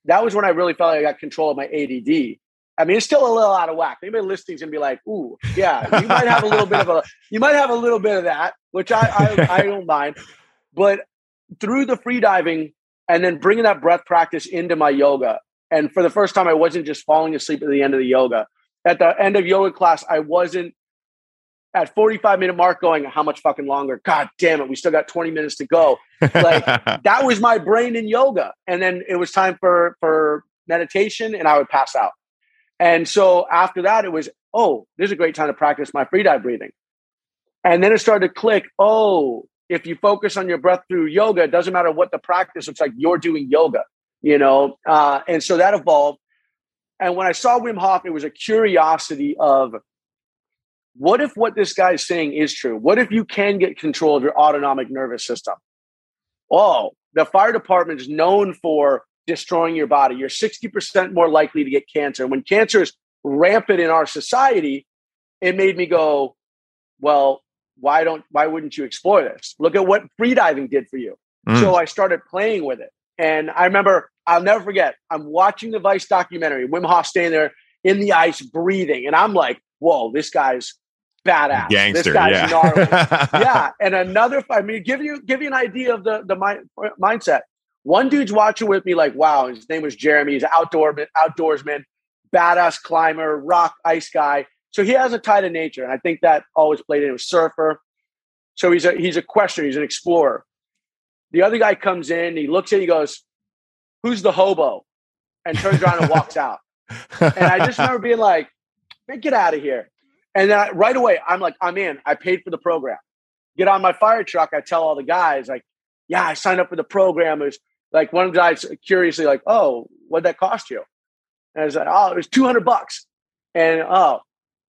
that was when I really felt like I got control of my ADD. I mean, it's still a little out of whack. Anybody listening is gonna be like, "Ooh, yeah, you might have a little bit of a, you might have a little bit of that," which I, I, I don't mind. But through the free diving and then bringing that breath practice into my yoga, and for the first time, I wasn't just falling asleep at the end of the yoga. At the end of yoga class, I wasn't at 45 minute mark going, how much fucking longer? God damn it, we still got 20 minutes to go. Like that was my brain in yoga. And then it was time for for meditation and I would pass out. And so after that, it was, oh, this is a great time to practice my free dive breathing. And then it started to click, oh, if you focus on your breath through yoga, it doesn't matter what the practice looks like, you're doing yoga, you know? Uh, and so that evolved. And when I saw Wim Hof, it was a curiosity of what if what this guy is saying is true? What if you can get control of your autonomic nervous system? Oh, the fire department is known for destroying your body. You're 60% more likely to get cancer. When cancer is rampant in our society, it made me go, well, why don't why wouldn't you explore this? Look at what freediving did for you. Mm. So I started playing with it. And I remember, I'll never forget, I'm watching the Vice documentary, Wim Hof standing there in the ice breathing. And I'm like, whoa, this guy's badass. Gangster, this guy's yeah. gnarly. yeah. And another, I mean, give you give you an idea of the the mind, mindset. One dude's watching with me, like, wow, his name was Jeremy. He's an outdoor outdoorsman, badass climber, rock ice guy. So he has a tie to nature, and I think that always played in. Was surfer, so he's a he's a questioner, he's an explorer. The other guy comes in, he looks at, he goes, "Who's the hobo?" and turns around and walks out. And I just remember being like, "Man, get out of here!" And then I, right away, I'm like, "I'm in. I paid for the program." Get on my fire truck. I tell all the guys, like, "Yeah, I signed up for the program." It was like one guys curiously, like, "Oh, what'd that cost you?" And I was like, "Oh, it was 200 bucks." And oh,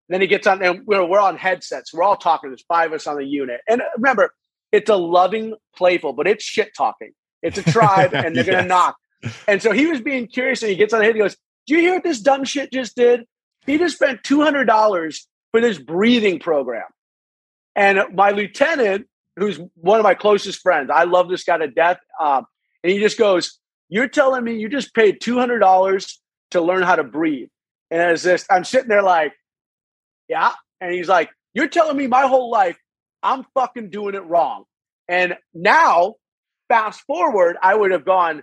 then he gets on, and we're, we're on headsets. We're all talking. There's five of us on the unit. And remember, it's a loving, playful, but it's shit talking. It's a tribe, and they're yes. gonna knock. And so he was being curious, and he gets on the head. He goes, "Do you hear what this dumb shit just did? He just spent two hundred dollars for this breathing program." And my lieutenant, who's one of my closest friends, I love this guy to death. Um, and he just goes, "You're telling me you just paid two hundred dollars to learn how to breathe?" And as this, I'm sitting there like, yeah. And he's like, You're telling me my whole life I'm fucking doing it wrong. And now, fast forward, I would have gone,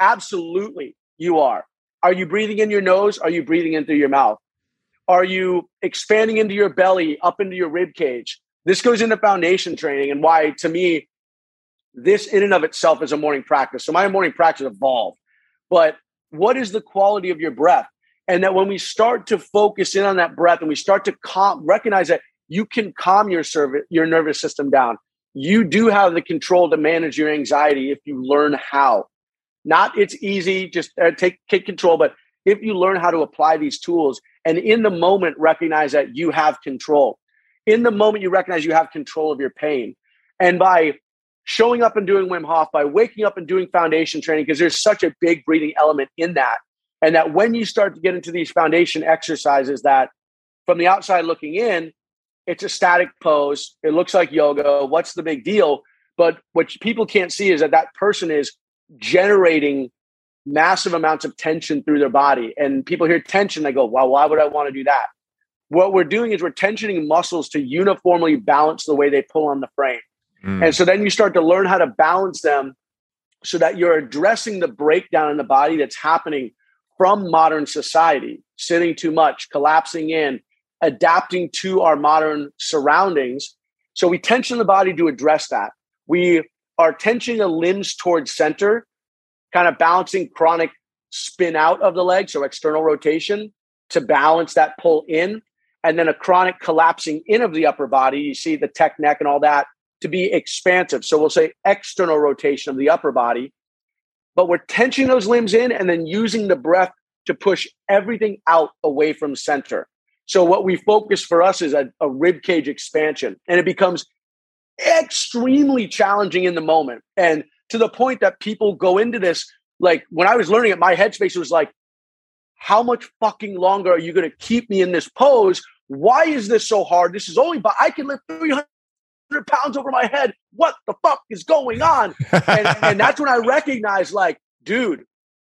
Absolutely, you are. Are you breathing in your nose? Are you breathing in through your mouth? Are you expanding into your belly, up into your rib cage? This goes into foundation training and why, to me, this in and of itself is a morning practice. So my morning practice evolved. But what is the quality of your breath? And that when we start to focus in on that breath and we start to calm, recognize that you can calm your service, your nervous system down. You do have the control to manage your anxiety if you learn how. Not it's easy, just uh, take take control, but if you learn how to apply these tools and in the moment recognize that you have control. In the moment you recognize you have control of your pain. And by showing up and doing Wim Hof, by waking up and doing foundation training, because there's such a big breathing element in that, and that when you start to get into these foundation exercises, that from the outside looking in, it's a static pose. It looks like yoga. What's the big deal? But what people can't see is that that person is generating massive amounts of tension through their body. And people hear tension, they go, well, why would I want to do that? What we're doing is we're tensioning muscles to uniformly balance the way they pull on the frame. Mm. And so then you start to learn how to balance them so that you're addressing the breakdown in the body that's happening from modern society, sitting too much, collapsing in, adapting to our modern surroundings. So we tension the body to address that. We are tensioning the limbs towards center, kind of balancing chronic spin out of the leg, so external rotation to balance that pull in, and then a chronic collapsing in of the upper body. You see the tech neck and all that to be expansive. So we'll say external rotation of the upper body, but we're tensioning those limbs in and then using the breath to push everything out away from center. So what we focus for us is a, a rib cage expansion, and it becomes extremely challenging in the moment. And to the point that people go into this, like when I was learning it, my headspace was like, how much fucking longer are you going to keep me in this pose? Why is this so hard? This is only, but I can lift 300 pounds over my head. What the fuck is going on? and, and that's when I recognized, like, dude,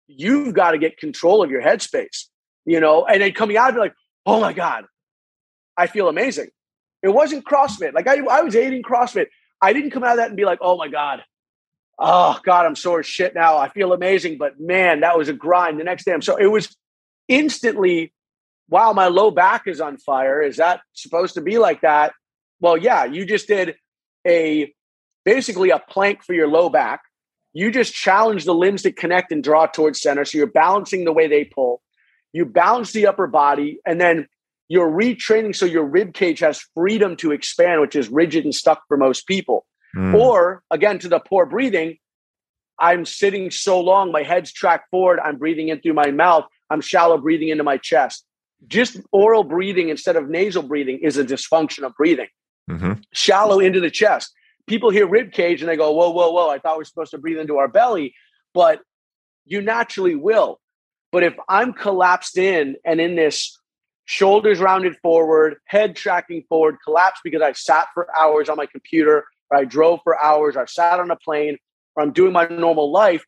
you've got to get control of your headspace, you know? And then coming out of it, like, oh my God, I feel amazing. It wasn't CrossFit. Like I, I was aiding CrossFit. I didn't come out of that and be like, oh my God, oh God, I'm sore as shit now. I feel amazing. But man, that was a grind the next day. I'm so it was instantly, wow, my low back is on fire. Is that supposed to be like that? Well, yeah, you just did a basically a plank for your low back. You just challenge the limbs to connect and draw towards center. So you're balancing the way they pull. You balance the upper body, and then you're retraining so your rib cage has freedom to expand, which is rigid and stuck for most people. Mm. Or again, to the poor breathing, I'm sitting so long, my head's tracked forward, I'm breathing in through my mouth, I'm shallow breathing into my chest. Just oral breathing instead of nasal breathing is a dysfunction of breathing. Mm-hmm. Shallow into the chest. People hear rib cage and they go, whoa, whoa, whoa, I thought we are supposed to breathe into our belly, but you naturally will. But if I'm collapsed in and in this shoulders rounded forward, head tracking forward, collapse because I sat for hours on my computer, or I drove for hours, or I sat on a plane, or I'm doing my normal life.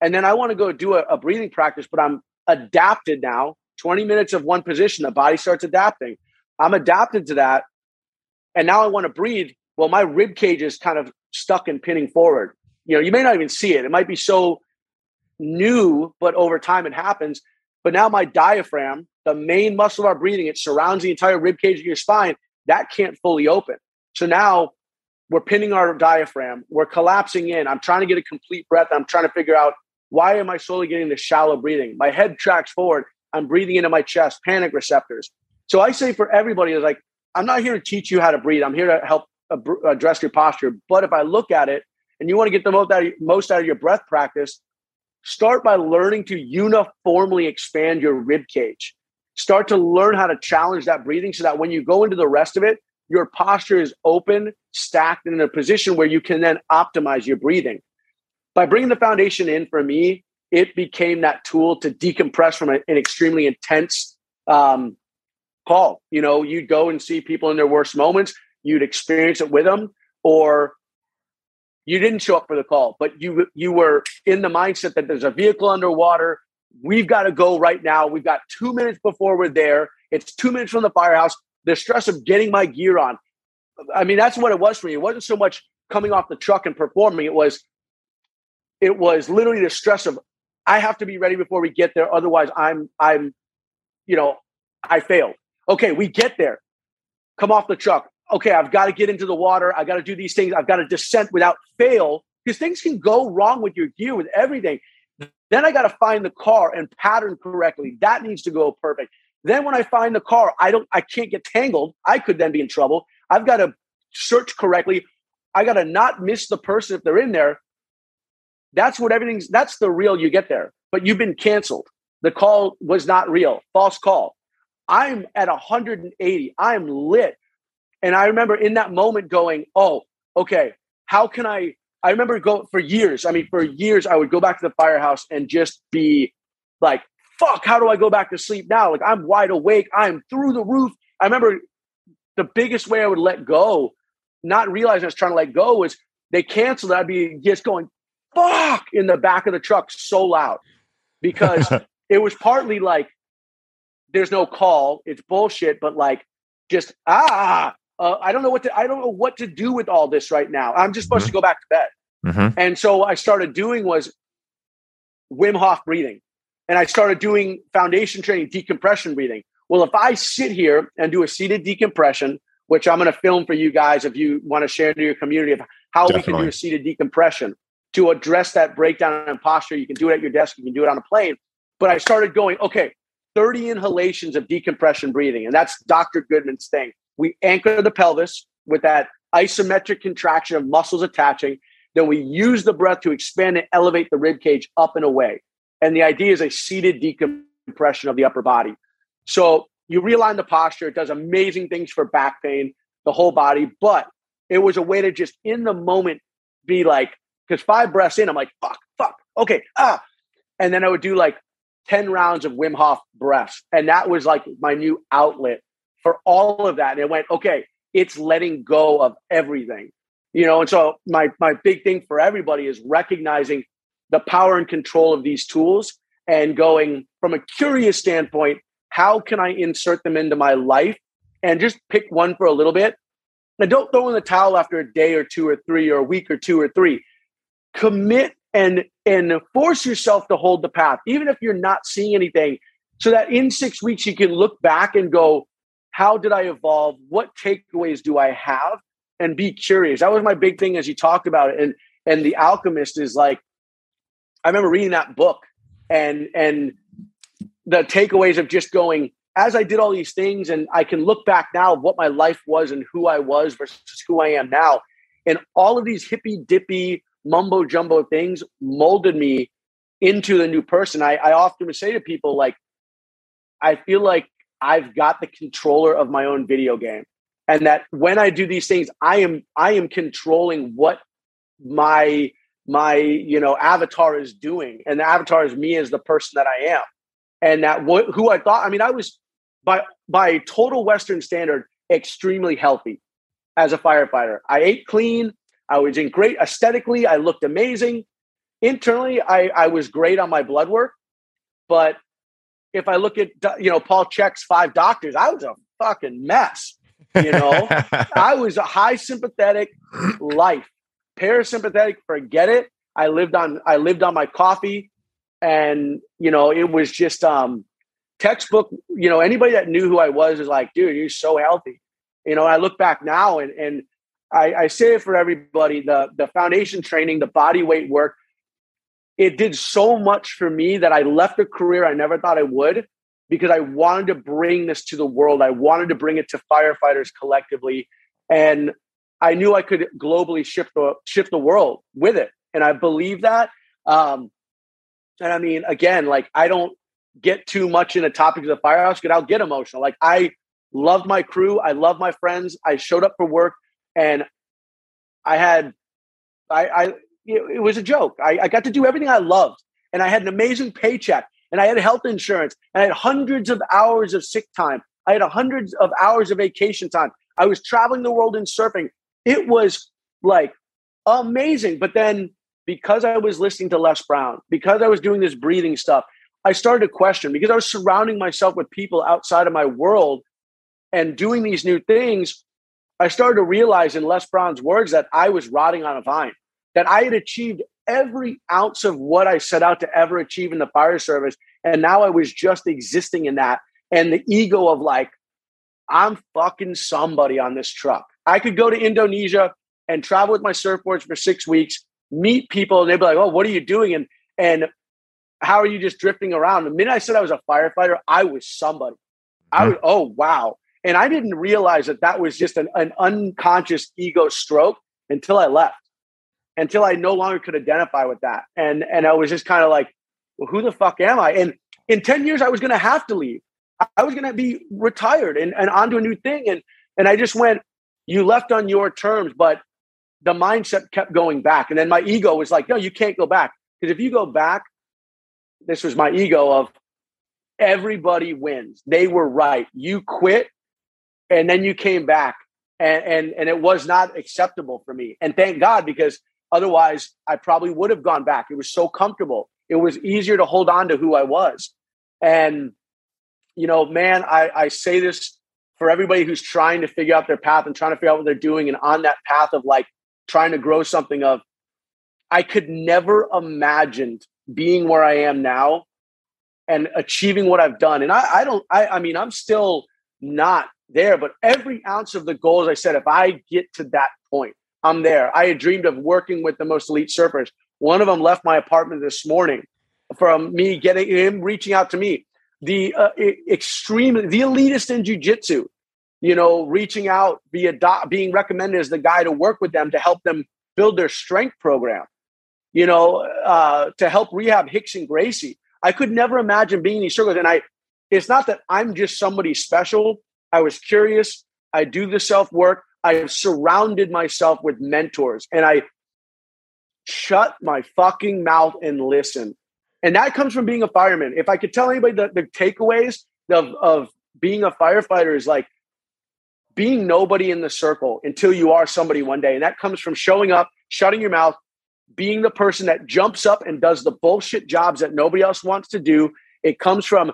And then I want to go do a, a breathing practice, but I'm adapted now. 20 minutes of one position, the body starts adapting. I'm adapted to that. And now I want to breathe. Well, my rib cage is kind of stuck and pinning forward. You know, you may not even see it. It might be so new, but over time it happens. But now my diaphragm, the main muscle of our breathing, it surrounds the entire rib cage of your spine. That can't fully open. So now we're pinning our diaphragm. We're collapsing in. I'm trying to get a complete breath. I'm trying to figure out why am I slowly getting this shallow breathing? My head tracks forward. I'm breathing into my chest, panic receptors. So I say for everybody, is like, I'm not here to teach you how to breathe. I'm here to help address your posture. But if I look at it and you want to get the most out of, most out of your breath practice, start by learning to uniformly expand your rib cage start to learn how to challenge that breathing so that when you go into the rest of it, your posture is open, stacked, and in a position where you can then optimize your breathing. By bringing the foundation in for me, it became that tool to decompress from an extremely intense um, call. You know, you'd go and see people in their worst moments, you'd experience it with them, or you didn't show up for the call, but you you were in the mindset that there's a vehicle underwater, We've got to go right now. We've got two minutes before we're there. It's two minutes from the firehouse. The stress of getting my gear on. I mean, that's what it was for me. It wasn't so much coming off the truck and performing. It was, it was literally the stress of I have to be ready before we get there. Otherwise, I'm, I'm, you know, I failed. Okay, we get there. Come off the truck. Okay, I've got to get into the water. I got to do these things. I've got to descent without fail because things can go wrong with your gear, with everything. Then I got to find the car and pattern correctly. That needs to go perfect. Then when I find the car, I don't I can't get tangled. I could then be in trouble. I've got to search correctly. I got to not miss the person if they're in there. That's what everything's that's the real you get there. But you've been canceled. The call was not real. False call. I'm at 180. I'm lit. And I remember in that moment going, "Oh, okay, how can I I remember going for years. I mean, for years, I would go back to the firehouse and just be like, fuck, how do I go back to sleep now? Like, I'm wide awake. I'm through the roof. I remember the biggest way I would let go, not realizing I was trying to let go, was they canceled, I'd be just going, fuck, in the back of the truck so loud because it was partly like, there's no call, it's bullshit, but like, just, ah, uh, I don't know what to, I don't know what to do with all this right now. I'm just supposed mm-hmm. to go back to bed. Mm-hmm. And so I started doing was Wim Hof breathing. And I started doing foundation training, decompression breathing. Well, if I sit here and do a seated decompression, which I'm going to film for you guys if you want to share to your community of how Definitely. we can do a seated decompression to address that breakdown in posture. You can do it at your desk, you can do it on a plane. But I started going, okay, 30 inhalations of decompression breathing. And that's Dr. Goodman's thing. We anchor the pelvis with that isometric contraction of muscles attaching. Then we use the breath to expand and elevate the rib cage up and away. And the idea is a seated decompression of the upper body. So you realign the posture. It does amazing things for back pain, the whole body. But it was a way to just in the moment be like, because five breaths in, I'm like, fuck, fuck, okay, ah. And then I would do like 10 rounds of Wim Hof breaths. And that was like my new outlet for all of that. And it went, okay, it's letting go of everything. You know, and so my my big thing for everybody is recognizing the power and control of these tools and going from a curious standpoint, how can I insert them into my life and just pick one for a little bit? And don't throw in the towel after a day or two or three or a week or two or three. Commit and and force yourself to hold the path, even if you're not seeing anything, so that in six weeks you can look back and go, how did I evolve? What takeaways do I have? And be curious. That was my big thing as you talked about it. And and the alchemist is like, I remember reading that book and and the takeaways of just going as I did all these things and I can look back now of what my life was and who I was versus who I am now. And all of these hippy dippy mumbo jumbo things molded me into the new person. I, I often would say to people, like, I feel like I've got the controller of my own video game. And that when I do these things, I am I am controlling what my my you know avatar is doing. And the avatar is me as the person that I am and that wh- who I thought. I mean, I was by by total Western standard extremely healthy as a firefighter. I ate clean. I was in great aesthetically. I looked amazing. Internally, I, I was great on my blood work. But if I look at you know Paul Chek's five doctors, I was a fucking mess. You know, I was a high sympathetic life, parasympathetic. Forget it. I lived on I lived on my coffee and you know it was just um textbook you know anybody that knew who i was is like dude you're so healthy you know i look back now and and I, I say it for everybody the the foundation training the body weight work it did so much for me that i left a career i never thought i would because i wanted to bring this to the world. I wanted to bring it to firefighters collectively. And i knew i could globally shift the shift the world with it. And i believe that. Um, and I mean, again, like I don't get too much in the topic of the firehouse because I'll get emotional. Like I loved my crew, I love my friends. I showed up for work, and I had, I, I it, was a joke. I, I got to do everything I loved, and I had an amazing paycheck, and I had health insurance, and I had hundreds of hours of sick time. I had hundreds of hours of vacation time. I was traveling the world and surfing. It was like amazing. But then because I was listening to Les Brown, because I was doing this breathing stuff, I started to question because I was surrounding myself with people outside of my world and doing these new things. I started to realize, in Les Brown's words, that I was rotting on a vine, that I had achieved every ounce of what I set out to ever achieve in the fire service. And now I was just existing in that. And the ego of like, I'm fucking somebody on this truck. I could go to Indonesia and travel with my surfboards for six weeks meet people and they'd be like, "Oh, what are you doing?" and and how are you just drifting around? The minute I said I was a firefighter, I was somebody. I hmm. was, oh wow, and I didn't realize that that was just an, an unconscious ego stroke until I left, until I no longer could identify with that, and and I was just kind of like, well, who the fuck am I? And in ten years, I was going to have to leave. I was going to be retired and, and onto a new thing, and and I just went. You left on your terms, but the mindset kept going back. And then my ego was like, no, you can't go back. Because if you go back, this was my ego of everybody wins. They were right. You quit and then you came back and and and it was not acceptable for me. And thank God because otherwise I probably would have gone back. It was so comfortable. It was easier to hold on to who I was. And you know, man, I, I say this for everybody who's trying to figure out their path and trying to figure out what they're doing and on that path of like trying to grow something of I could never imagined being where I am now and achieving what I've done. And I, I don't, I, I mean, I'm still not there, but every ounce of the goals I said, if I get to that point, I'm there. I had dreamed of working with the most elite surfers. One of them left my apartment this morning from me getting him reaching out to me. The uh, extreme, the elitist in jujitsu, you know, reaching out via being recommended as the guy to work with them to help them build their strength program. You know, uh, to help rehab Rickson Gracie. I could never imagine being in these circles. And I, it's not that I'm just somebody special. I was curious. I do the self work. I have surrounded myself with mentors and I shut my fucking mouth and listen. And that comes from being a fireman. If I could tell anybody the, the takeaways of, of being a firefighter is like being nobody in the circle until you are somebody one day. And that comes from showing up, shutting your mouth, being the person that jumps up and does the bullshit jobs that nobody else wants to do. It comes from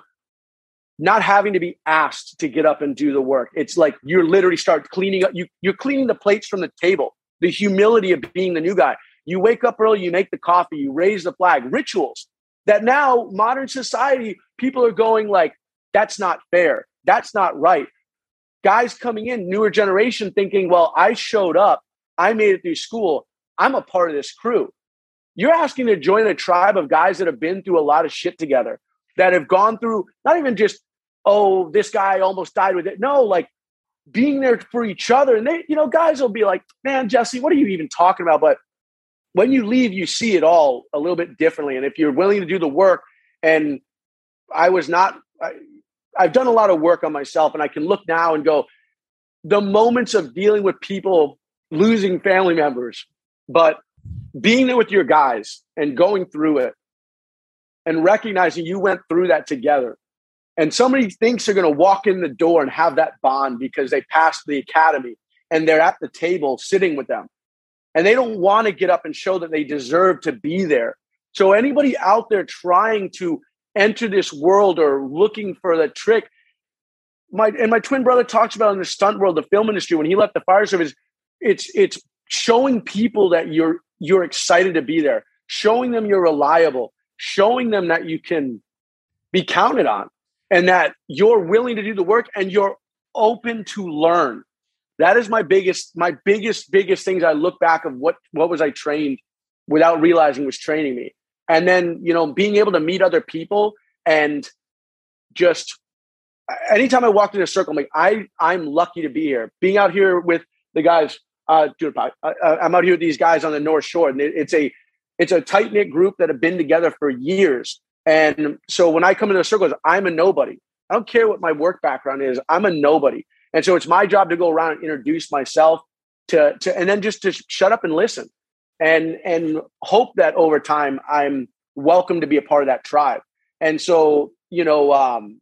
not having to be asked to get up and do the work. It's like you're literally start cleaning up. You, you're cleaning the plates from the table. The humility of being the new guy. You wake up early, you make the coffee, you raise the flag. Rituals that now modern society people are going like, that's not fair. That's not right. Guys coming in, newer generation, thinking, well, I showed up, I made it through school. I'm a part of this crew. You're asking to join a tribe of guys that have been through a lot of shit together, that have gone through not even just, oh, this guy almost died with it. No, like being there for each other. And they, you know, guys will be like, man, Jesse, what are you even talking about? But when you leave, you see it all a little bit differently. And if you're willing to do the work, and I was not, I, I've done a lot of work on myself, and I can look now and go, the moments of dealing with people losing family members, but being there with your guys and going through it and recognizing you went through that together. And somebody thinks they're going to walk in the door and have that bond because they passed the academy and they're at the table sitting with them. And they don't want to get up and show that they deserve to be there. So, anybody out there trying to enter this world or looking for the trick, my and my twin brother talks about in the stunt world, the film industry, when he left the fire service, it's it's showing people that you're you're excited to be there, showing them you're reliable, showing them that you can be counted on and that you're willing to do the work and you're open to learn. That is my biggest, my biggest, biggest things. I look back of what what was I trained without realizing was training me. And then, you know, being able to meet other people and just anytime I walked in a circle, I'm like, I I'm lucky to be here. Being out here with the guys uh, dude, I, am out here with these guys on the North Shore, and it's a it's a tight knit group that have been together for years. And so when I come into the circles, I'm a nobody. I don't care what my work background is. I'm a nobody, and so it's my job to go around and introduce myself to to, and then just to shut up and listen, and and hope that over time I'm welcome to be a part of that tribe. And so you know, um,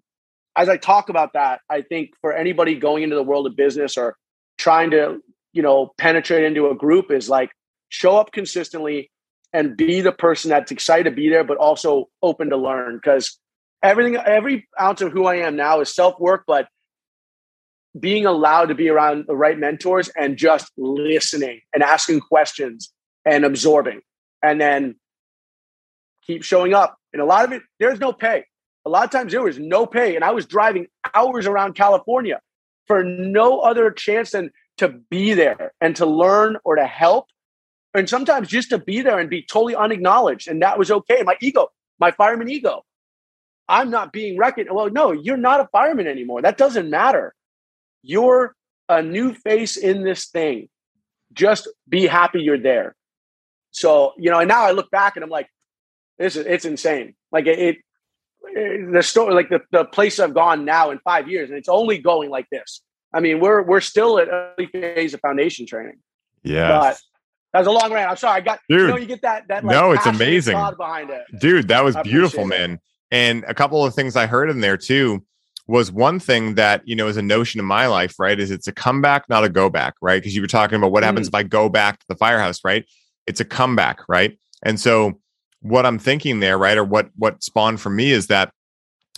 as I talk about that, I think for anybody going into the world of business or trying to you know, penetrate into a group is like show up consistently and be the person that's excited to be there, but also open to learn. Because everything, every ounce of who I am now is self work, but being allowed to be around the right mentors and just listening and asking questions and absorbing, and then keep showing up. And a lot of it, there's no pay. A lot of times there was no pay, and I was driving hours around California for no other chance than to be there and to learn or to help. And sometimes just to be there and be totally unacknowledged. And that was okay. My ego, my fireman ego. I'm not being recognized. Well, no, you're not a fireman anymore. That doesn't matter. You're a new face in this thing. Just be happy you're there. So, you know, and now I look back and I'm like, this is it's insane. Like it, it the story, like the, the place I've gone now in five years, and it's only going like this. I mean, we're we're still at early phase of foundation training. Yeah. That was a long rant. I'm sorry. I got Dude, you know you get that that like, no, it's amazing behind it. Dude, that was beautiful, it. man. And a couple of things I heard in there too. was one thing that you know is a notion in my life right is it's a comeback not a go back right because you were talking about what happens mm. if i go back to the firehouse right it's a comeback right and so what i'm thinking there right or what what spawned for me is that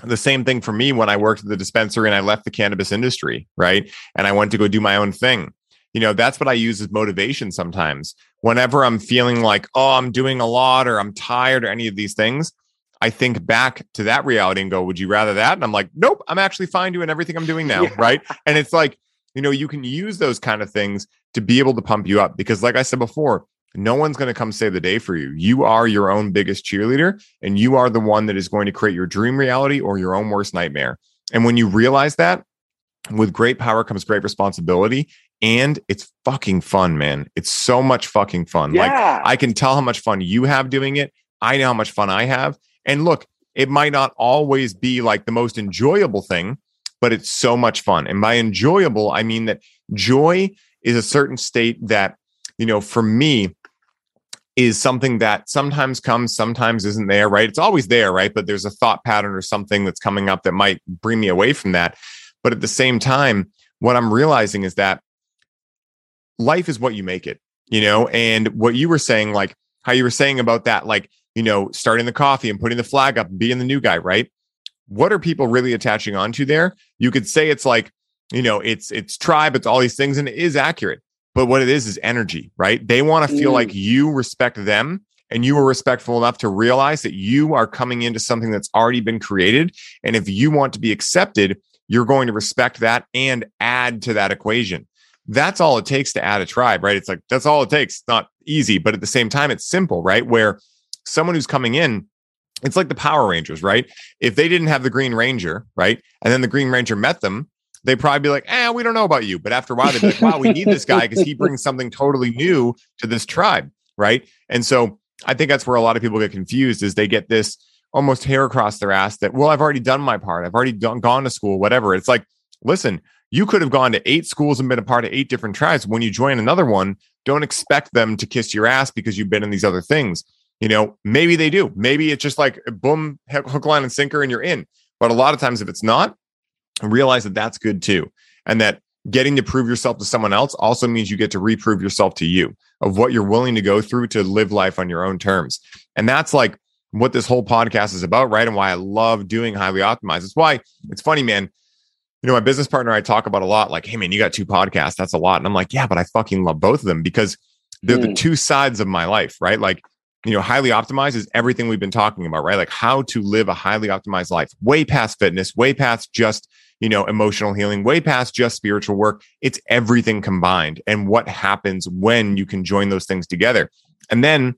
the same thing for me when i worked at the dispensary and i left the cannabis industry right and i went to go do my own thing you know that's what i use as motivation sometimes whenever i'm feeling like oh i'm doing a lot or i'm tired or any of these things I think back to that reality and go, would you rather that? And I'm like, nope, I'm actually fine doing everything I'm doing now. Yeah. Right. And it's like, you know, you can use those kind of things to be able to pump you up because, like I said before, no one's going to come save the day for you. You are your own biggest cheerleader and you are the one that is going to create your dream reality or your own worst nightmare. And when you realize that, with great power comes great responsibility and it's fucking fun, man. It's so much fucking fun. Yeah. Like I can tell how much fun you have doing it. I know how much fun I have. And look, it might not always be like the most enjoyable thing, but it's so much fun. And by enjoyable, I mean that joy is a certain state that, you know, for me, is something that sometimes comes, sometimes isn't there, right? It's always there, right? But there's a thought pattern or something that's coming up that might bring me away from that. But at the same time, what I'm realizing is that life is what you make it, you know? And what you were saying, like how you were saying about that, like you know, starting the coffee and putting the flag up and being the new guy, right? What are people really attaching onto there? You could say it's like, you know, it's it's tribe, it's all these things, and it is accurate. But what it is is energy, right? They want to feel mm. like you respect them and you are respectful enough to realize that you are coming into something that's already been created. And if you want to be accepted, you're going to respect that and add to that equation. That's all it takes to add a tribe, right? It's like that's all it takes. It's not easy, but at the same time, it's simple, right? Where someone who's coming in, it's like the Power Rangers, right? If they didn't have the Green Ranger, right, and then the Green Ranger met them, they'd probably be like, "Eh, we don't know about you." But after a while, they'd be like, "Wow, we need this guy because he brings something totally new to this tribe," right? And so I think that's where a lot of people get confused is they get this almost hair across their ass that, well, I've already done my part. I've already done, gone to school, whatever. It's like, listen, you could have gone to eight schools and been a part of eight different tribes. When you join another one, don't expect them to kiss your ass because you've been in these other things. You know, maybe they do. Maybe it's just like boom, hook, line, and sinker, and you're in. But a lot of times, if it's not, realize that that's good too. And that getting to prove yourself to someone else also means you get to reprove yourself to you of what you're willing to go through to live life on your own terms. And that's like what this whole podcast is about, right? And why I love doing highly optimized. It's why it's funny, man. You know, my business partner, I talk about a lot like, hey, man, you got two podcasts. That's a lot. And I'm like, yeah, but I fucking love both of them because they're mm. the two sides of my life, right? Like, you know, highly optimized is everything we've been talking about, right? Like how to live a highly optimized life, way past fitness, way past just, you know, emotional healing, way past just spiritual work. It's everything combined and what happens when you can join those things together. And then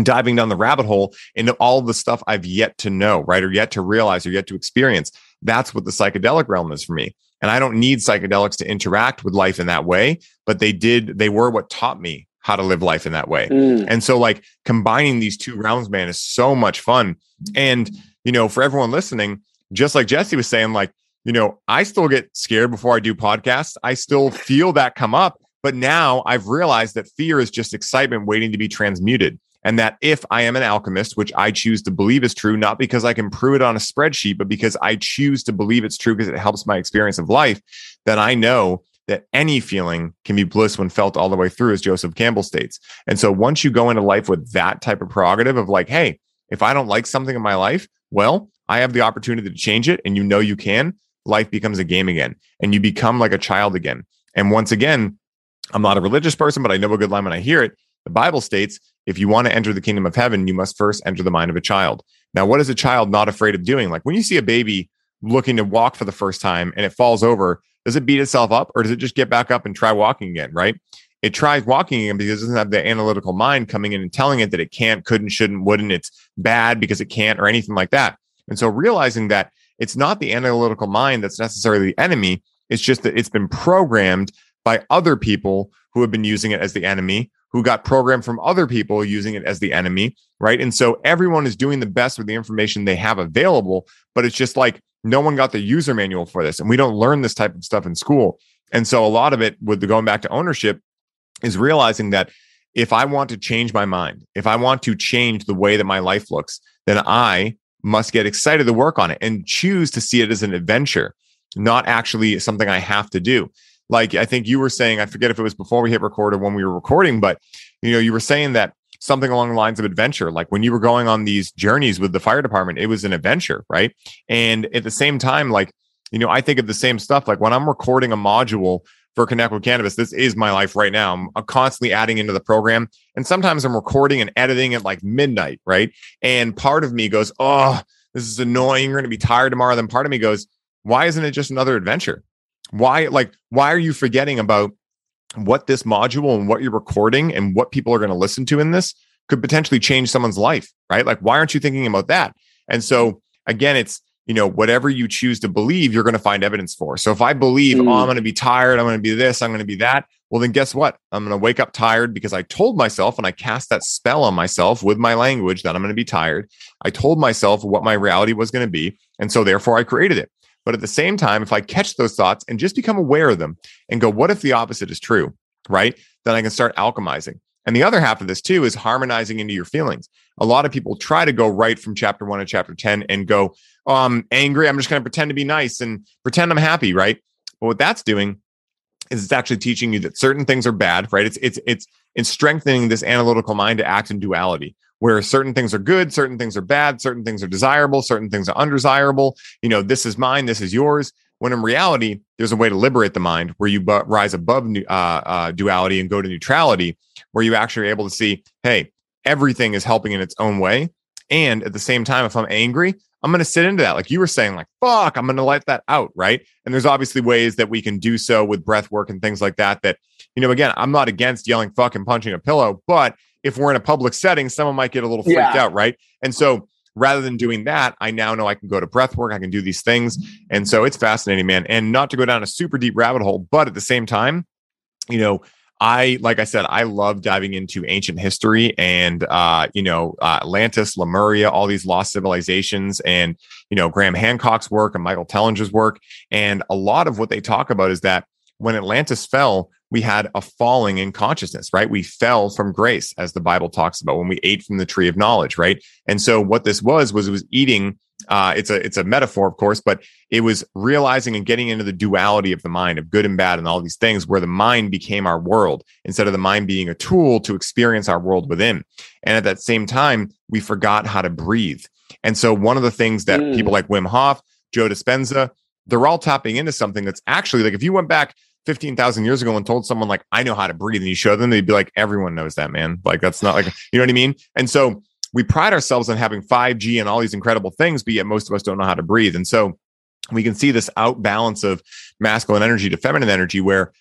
diving down the rabbit hole into all the stuff I've yet to know, right? Or yet to realize or yet to experience. That's what the psychedelic realm is for me. And I don't need psychedelics to interact with life in that way, but they did, they were what taught me how to live life in that way. Mm. And so like combining these two realms, man, is so much fun. And, you know, for everyone listening, just like Jesse was saying, like, you know, I still get scared before I do podcasts. I still feel that come up. But now I've realized that fear is just excitement waiting to be transmuted. And that if I am an alchemist, which I choose to believe is true, not because I can prove it on a spreadsheet, but because I choose to believe it's true because it helps my experience of life, then I know that any feeling can be bliss when felt all the way through, as Joseph Campbell states. And so once you go into life with that type of prerogative of like, hey, if I don't like something in my life, well, I have the opportunity to change it and you know you can, life becomes a game again and you become like a child again. And once again, I'm not a religious person, but I know a good line when I hear it. The Bible states, if you want to enter the kingdom of heaven, you must first enter the mind of a child. Now, what is a child not afraid of doing? Like when you see a baby looking to walk for the first time and it falls over, does it beat itself up or does it just get back up and try walking again? Right. It tries walking again because it doesn't have the analytical mind coming in and telling it that it can't, couldn't, shouldn't, wouldn't, it's bad because it can't or anything like that. And so realizing that it's not the analytical mind that's necessarily the enemy. It's just that it's been programmed by other people who have been using it as the enemy, who got programmed from other people using it as the enemy. Right. And so everyone is doing the best with the information they have available, but it's just like no one got the user manual for this and we don't learn this type of stuff in school and so a lot of it with the going back to ownership is realizing that if i want to change my mind if i want to change the way that my life looks then i must get excited to work on it and choose to see it as an adventure, not actually something I have to do. Like I think you were saying, I forget if it was before we hit record or when we were recording, but you know, you were saying that something along the lines of adventure. Like when you were going on these journeys with the fire department, it was an adventure, right? And at the same time, like, you know, I think of the same stuff. Like when I'm recording a module for Connect with Cannabis, this is my life right now. I'm, I'm constantly adding into the program. And sometimes I'm recording and editing at like midnight, right? And part of me goes, Oh, this is annoying. You're going to be tired tomorrow. Then part of me goes, Why isn't it just another adventure? Why, like, why are you forgetting about what this module and what you're recording and what people are going to listen to in this could potentially change someone's life, right? Like, why aren't you thinking about that? And so, again, it's, you know, whatever you choose to believe, you're going to find evidence for. So if I believe, mm. oh, I'm going to be tired, I'm going to be this, I'm going to be that, well, then guess what? I'm going to wake up tired because I told myself and I cast that spell on myself with my language that I'm going to be tired. I told myself what my reality was going to be. And so therefore I created it. But at the same time, if I catch those thoughts and just become aware of them and go, what if the opposite is true? Right? Then I can start alchemizing. And the other half of this too is harmonizing into your feelings. A lot of people try to go right from chapter one to chapter 10 and go, oh, I'm angry. I'm just going to pretend to be nice and pretend I'm happy. Right. But what that's doing is it's actually teaching you that certain things are bad. Right. It's, it's, it's, it's strengthening this analytical mind to act in duality where certain things are good, certain things are bad, certain things are desirable, certain things are undesirable. You know, this is mine, this is yours. When in reality, there's a way to liberate the mind where you bu- rise above uh, uh, duality and go to neutrality, where you actually are able to see, hey, everything is helping in its own way. And at the same time, if I'm angry, I'm going to sit into that. Like you were saying, like, fuck, I'm going to let that out. Right. And there's obviously ways that we can do so with breath work and things like that. That, you know, again, I'm not against yelling fuck and punching a pillow, but if we're in a public setting, someone might get a little freaked yeah. out, right? And so rather than doing that, I now know I can go to breath work, I can do these things. And so it's fascinating, man. And not to go down a super deep rabbit hole, but at the same time, you know, I, like I said, I love diving into ancient history and, uh, you know, uh, Atlantis, Lemuria, all these lost civilizations and, you know, Graham Hancock's work and Michael Tellinger's work. And a lot of what they talk about is that when Atlantis fell, we had a falling in consciousness, right? We fell from grace, as the Bible talks about when we ate from the tree of knowledge, right? And so what this was was it was eating. Uh, it's a it's a metaphor, of course, but it was realizing and getting into the duality of the mind of good and bad and all these things, where the mind became our world instead of the mind being a tool to experience our world within. And at that same time, we forgot how to breathe. And so one of the things that mm. people like Wim Hof, Joe Dispenza, they're all tapping into something that's actually like if you went back 15,000 years ago and told someone like, I know how to breathe and you show them, they'd be like, everyone knows that, man. Like, that's not like, you know what I mean? And so we pride ourselves on having 5G and all these incredible things, but yet most of us don't know how to breathe. And so we can see this outbalance of masculine energy to feminine energy where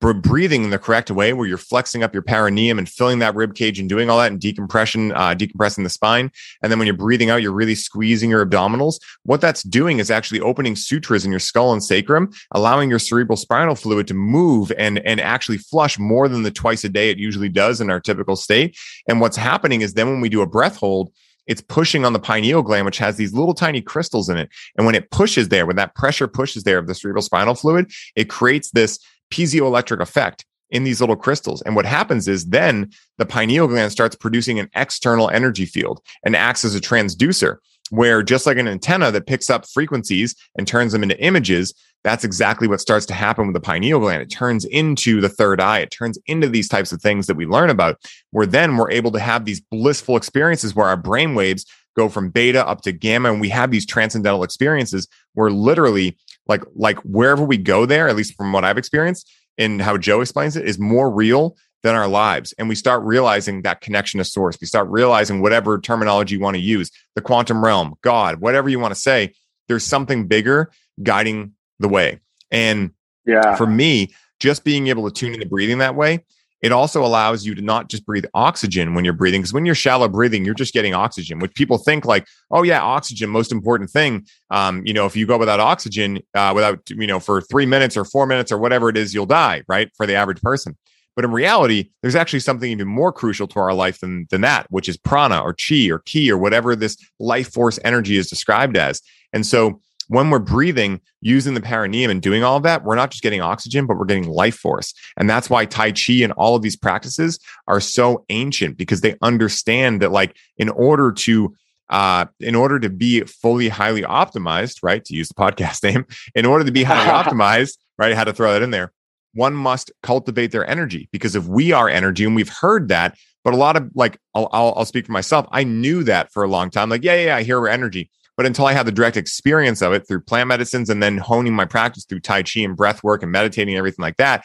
breathing in the correct way where you're flexing up your perineum and filling that rib cage and doing all that and decompression uh, decompressing the spine. And then when you're breathing out you're really squeezing your abdominals. What that's doing is actually opening sutures in your skull and sacrum allowing your cerebral spinal fluid to move and and actually flush more than the twice a day it usually does in our typical state. And what's happening is then when we do a breath hold it's pushing on the pineal gland, which has these little tiny crystals in it. And when it pushes there, when that pressure pushes there of the cerebral spinal fluid, it creates this piezoelectric effect in these little crystals. And what happens is then the pineal gland starts producing an external energy field and acts as a transducer, where just like an antenna that picks up frequencies and turns them into images, that's exactly what starts to happen with the pineal gland. It turns into the third eye. It turns into these types of things that we learn about, where then we're able to have these blissful experiences where our brain waves go from beta up to gamma and we have these transcendental experiences where literally like like wherever we go there at least from what i've experienced and how joe explains it is more real than our lives. And we start realizing that connection to source. We start realizing whatever terminology you want to use the quantum realm god whatever you want to say there's something bigger guiding the way. And yeah. for me just being able to tune in into breathing that way it also allows you to not just breathe oxygen when you're breathing, because when you're shallow breathing, you're just getting oxygen, which people think like, oh yeah, oxygen, most important thing. Um, you know, if you go without oxygen, uh, without you know, for three minutes or four minutes or whatever it is, you'll die, right? For the average person. But in reality, there's actually something even more crucial to our life than, than that, which is prana or chi or ki or whatever this life force energy is described as. And so when we're breathing using the perineum and doing all of that, we're not just getting oxygen, but we're getting life force. And that's why Tai Chi and all of these practices are so ancient because they understand that, like, in order to uh, in order to be fully highly optimized, right? To use the podcast name, in order to be highly optimized, right? I had to throw that in there. One must cultivate their energy because if we are energy, and we've heard that, but a lot of like, I'll, I'll, I'll speak for myself. I knew that for a long time. Like, yeah, yeah, yeah I hear we're energy. But until I had the direct experience of it through plant medicines and then honing my practice through Tai Chi and breath work and meditating and everything like that,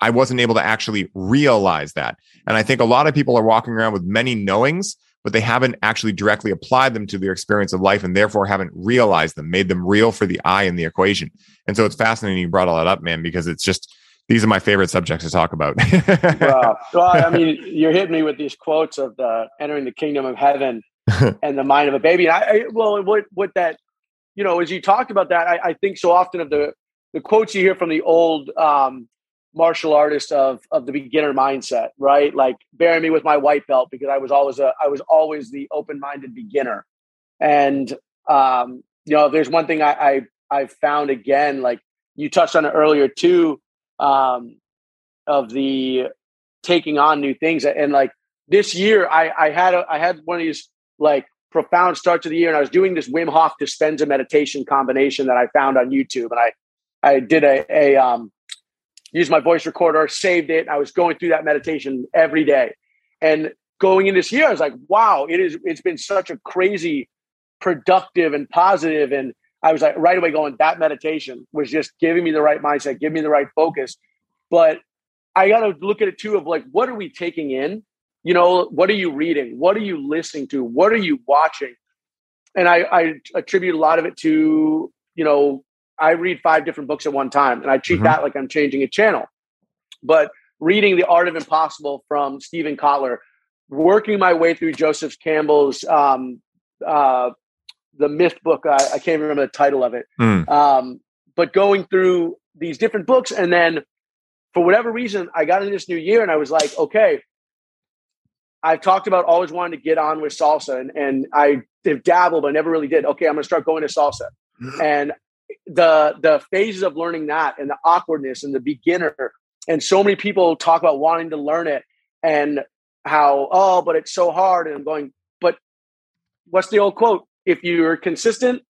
I wasn't able to actually realize that. And I think a lot of people are walking around with many knowings, but they haven't actually directly applied them to their experience of life and therefore haven't realized them, made them real for the eye in the equation. And so it's fascinating you brought all that up, man, because it's just these are my favorite subjects to talk about. wow. Well, I mean, you're hitting me with these quotes of the entering the kingdom of heaven and the mind of a baby. And I, I well, what what that, you know, as you talked about that, I, I, think so often of the the quotes you hear from the old um, martial artist of of the beginner mindset, right? Like bury me with my white belt because I was always a I was always the open minded beginner. And um, you know, there's one thing I, I I found again, like you touched on it earlier too, um, of the taking on new things and like this year I I had a I had one of these like profound start to the year. And I was doing this Wim Hof Dispenza meditation combination that I found on YouTube. And I, I did a, a um, used my voice recorder, saved it. I was going through that meditation every day. And going in this year, I was like, wow, it is, it's been such a crazy productive and positive. And I was like, right away going, that meditation was just giving me the right mindset, giving me the right focus. But I got to look at it too of like, what are we taking in? You know what are you reading what are you listening to what are you watching and I, I attribute a lot of it to you know i read five different books at one time and i treat mm-hmm. that like i'm changing a channel but reading the art of impossible from steven kotler working my way through joseph campbell's um, uh, the myth book I, I, can't remember the title of it mm. um, but going through these different books and then for whatever reason i got in this new year and i was like okay I've talked about always wanting to get on with salsa, and, and I have dabbled, but never really did. Okay, I'm going to start going to salsa, mm-hmm. and the the phases of learning that, and the awkwardness, and the beginner, and so many people talk about wanting to learn it, and how oh, but it's so hard, and I'm going, but what's the old quote? If you're consistent,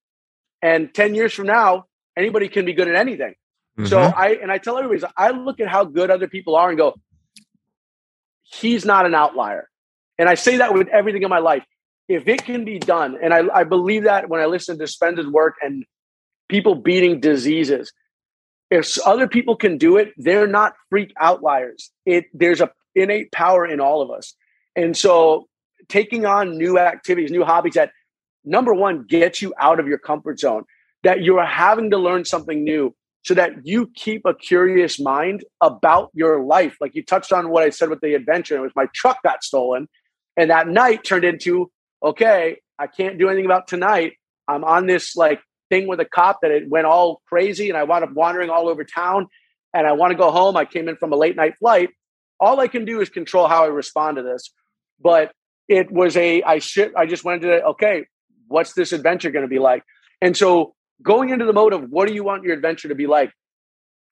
and ten years from now, anybody can be good at anything. Mm-hmm. So I and I tell everybody, I look at how good other people are and go, he's not an outlier and I say that with everything in my life. If it can be done, and I, I believe that when I listen to Dispenza's work and people beating diseases, if other people can do it, they're not freak outliers. It there's a innate power in all of us. And so taking on new activities, new hobbies that number one gets you out of your comfort zone, that you're having to learn something new so that you keep a curious mind about your life. Like you touched on what I said with the adventure, it was my truck got stolen. And that night turned into, okay, I can't do anything about tonight. I'm on this like thing with a cop that it went all crazy and I wound up wandering all over town and I want to go home. I came in from a late night flight. All I can do is control how I respond to this. But it was a I should I just went into okay, what's this adventure going to be like? And so going into the mode of what do you want your adventure to be like?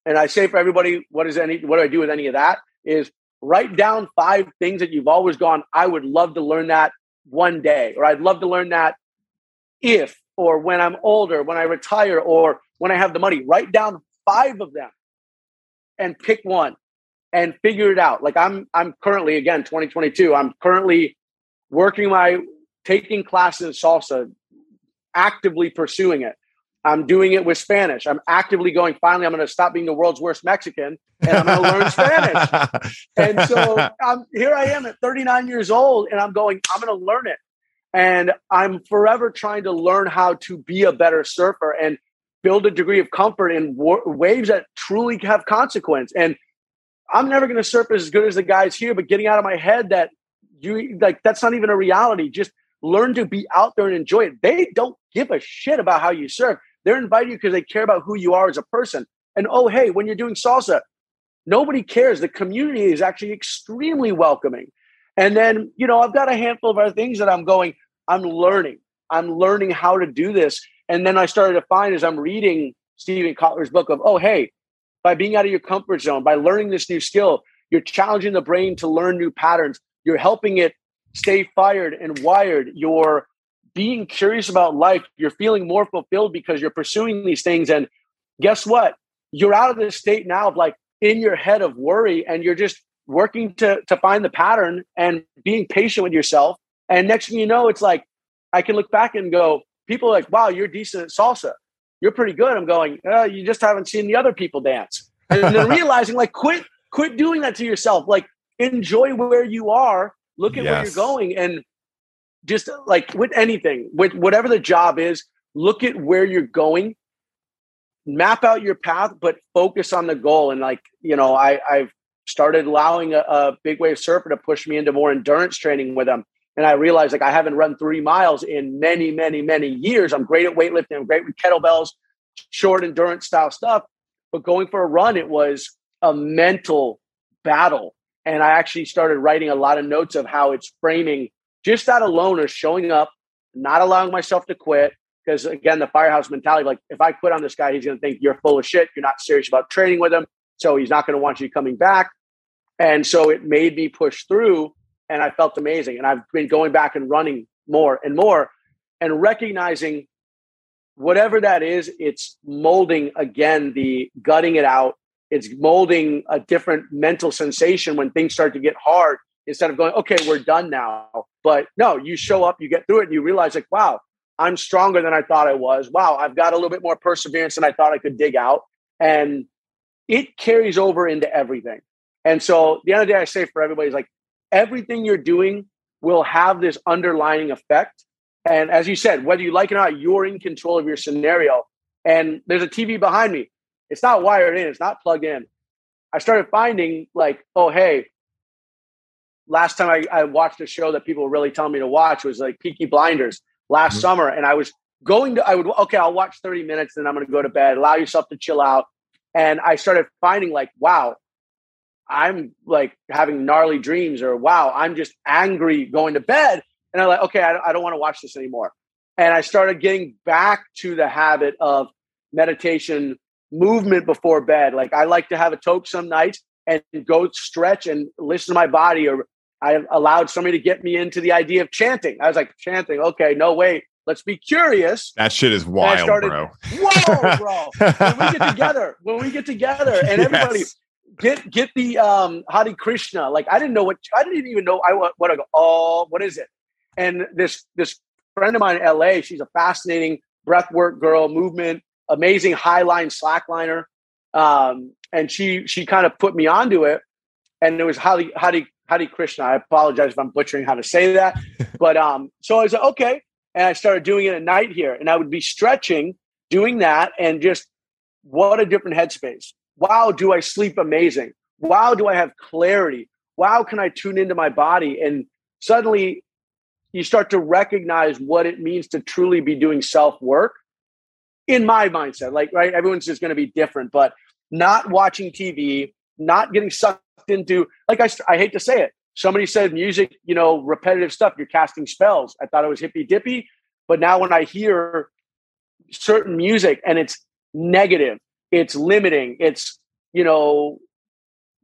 And I say for everybody, what is any what do I do with any of that? Is write down five things that you've always gone, I would love to learn that one day, or I'd love to learn that if, or when I'm older, when I retire, or when I have the money. Write down five of them and pick one and figure it out. Like I'm, I'm currently, again, 2022, I'm currently working my, taking classes in salsa, actively pursuing it. I'm doing it with Spanish. I'm actively going, finally, I'm going to stop being the world's worst Mexican and I'm going to learn Spanish. And so I'm, here I am at 39 years old and I'm going, I'm going to learn it. And I'm forever trying to learn how to be a better surfer and build a degree of comfort in wa- waves that truly have consequence. And I'm never going to surf as good as the guys here, but getting out of my head that you like, that's not even a reality. Just learn to be out there and enjoy it. They don't give a shit about how you surf they're inviting you because they care about who you are as a person. And oh, hey, when you're doing salsa, nobody cares. The community is actually extremely welcoming. And then, you know, I've got a handful of other things that I'm going, I'm learning. I'm learning how to do this. And then I started to find as I'm reading Steven Kotler's book of, oh, hey, by being out of your comfort zone, by learning this new skill, you're challenging the brain to learn new patterns. You're helping it stay fired and wired. You're being curious about life, you're feeling more fulfilled because you're pursuing these things. And guess what? You're out of this state now of like in your head of worry, and you're just working to to find the pattern and being patient with yourself. And next thing you know, it's like I can look back and go, people are like, wow, you're decent at salsa. You're pretty good. I'm going, uh, you just haven't seen the other people dance. And then realizing like quit, quit doing that to yourself. Like enjoy where you are, look at yes. where you're going and just like with anything, with whatever the job is, look at where you're going, map out your path, but focus on the goal. And like, you know, I, I've started allowing a, a big wave surfer to push me into more endurance training with them. And I realized like I haven't run three miles in many, many, many years. I'm great at weightlifting, I'm great with kettlebells, short endurance style stuff. But going for a run, it was a mental battle. And I actually started writing a lot of notes of how it's framing just that alone is showing up, not allowing myself to quit. Because again, the firehouse mentality, like if I quit on this guy, he's going to think you're full of shit. You're not serious about training with him. So he's not going to want you coming back. And so it made me push through and I felt amazing. And I've been going back and running more and more and recognizing whatever that is, it's molding again the gutting it out. It's molding a different mental sensation when things start to get hard instead of going, okay, we're done now. But no, you show up, you get through it, and you realize, like, wow, I'm stronger than I thought I was. Wow, I've got a little bit more perseverance than I thought I could dig out. And it carries over into everything. And so the other day, I say for everybody is like, everything you're doing will have this underlining effect. And as you said, whether you like it or not, you're in control of your scenario. And there's a TV behind me. It's not wired in, it's not plugged in. I started finding like, oh, hey, last time I, I watched a show that people were really telling me to watch was like Peaky Blinders last mm-hmm. summer. And I was going to, I would, okay, I'll watch 30 minutes, then I'm going to go to bed, allow yourself to chill out. And I started finding like, wow, I'm like having gnarly dreams or wow, I'm just angry going to bed. And I'm like, okay, I, I don't want to watch this anymore. And I started getting back to the habit of meditation, movement before bed. Like I like to have a toke some nights and go stretch and listen to my body. Or I allowed somebody to get me into the idea of chanting. I was like, chanting, okay, no, wait, let's be curious. That shit is wild, started, bro. Whoa, bro. when we get together, when we get together and everybody, get get the um Hare Krishna. Like I didn't know what I didn't even know I what, what I go, oh, what is it? And this this friend of mine in LA, she's a fascinating breathwork girl, movement, amazing high line slackliner. Um, and she she kind of put me onto it. And it was Hare Hare Hare Krishna. I apologize if I'm butchering how to say that. but um, so I said, okay. And I started doing it at night here. And I would be stretching, doing that, and just what a different headspace wow, do I sleep amazing? Wow, do I have clarity? Wow, can I tune into my body? And suddenly you start to recognize what it means to truly be doing self work in my mindset. Like, right, everyone's just going to be different, but not watching TV, not getting sucked into, like, I, I hate to say it. Somebody said music, you know, repetitive stuff, you're casting spells. I thought it was hippy dippy. But now when I hear certain music and it's negative, it's limiting. It's, you know,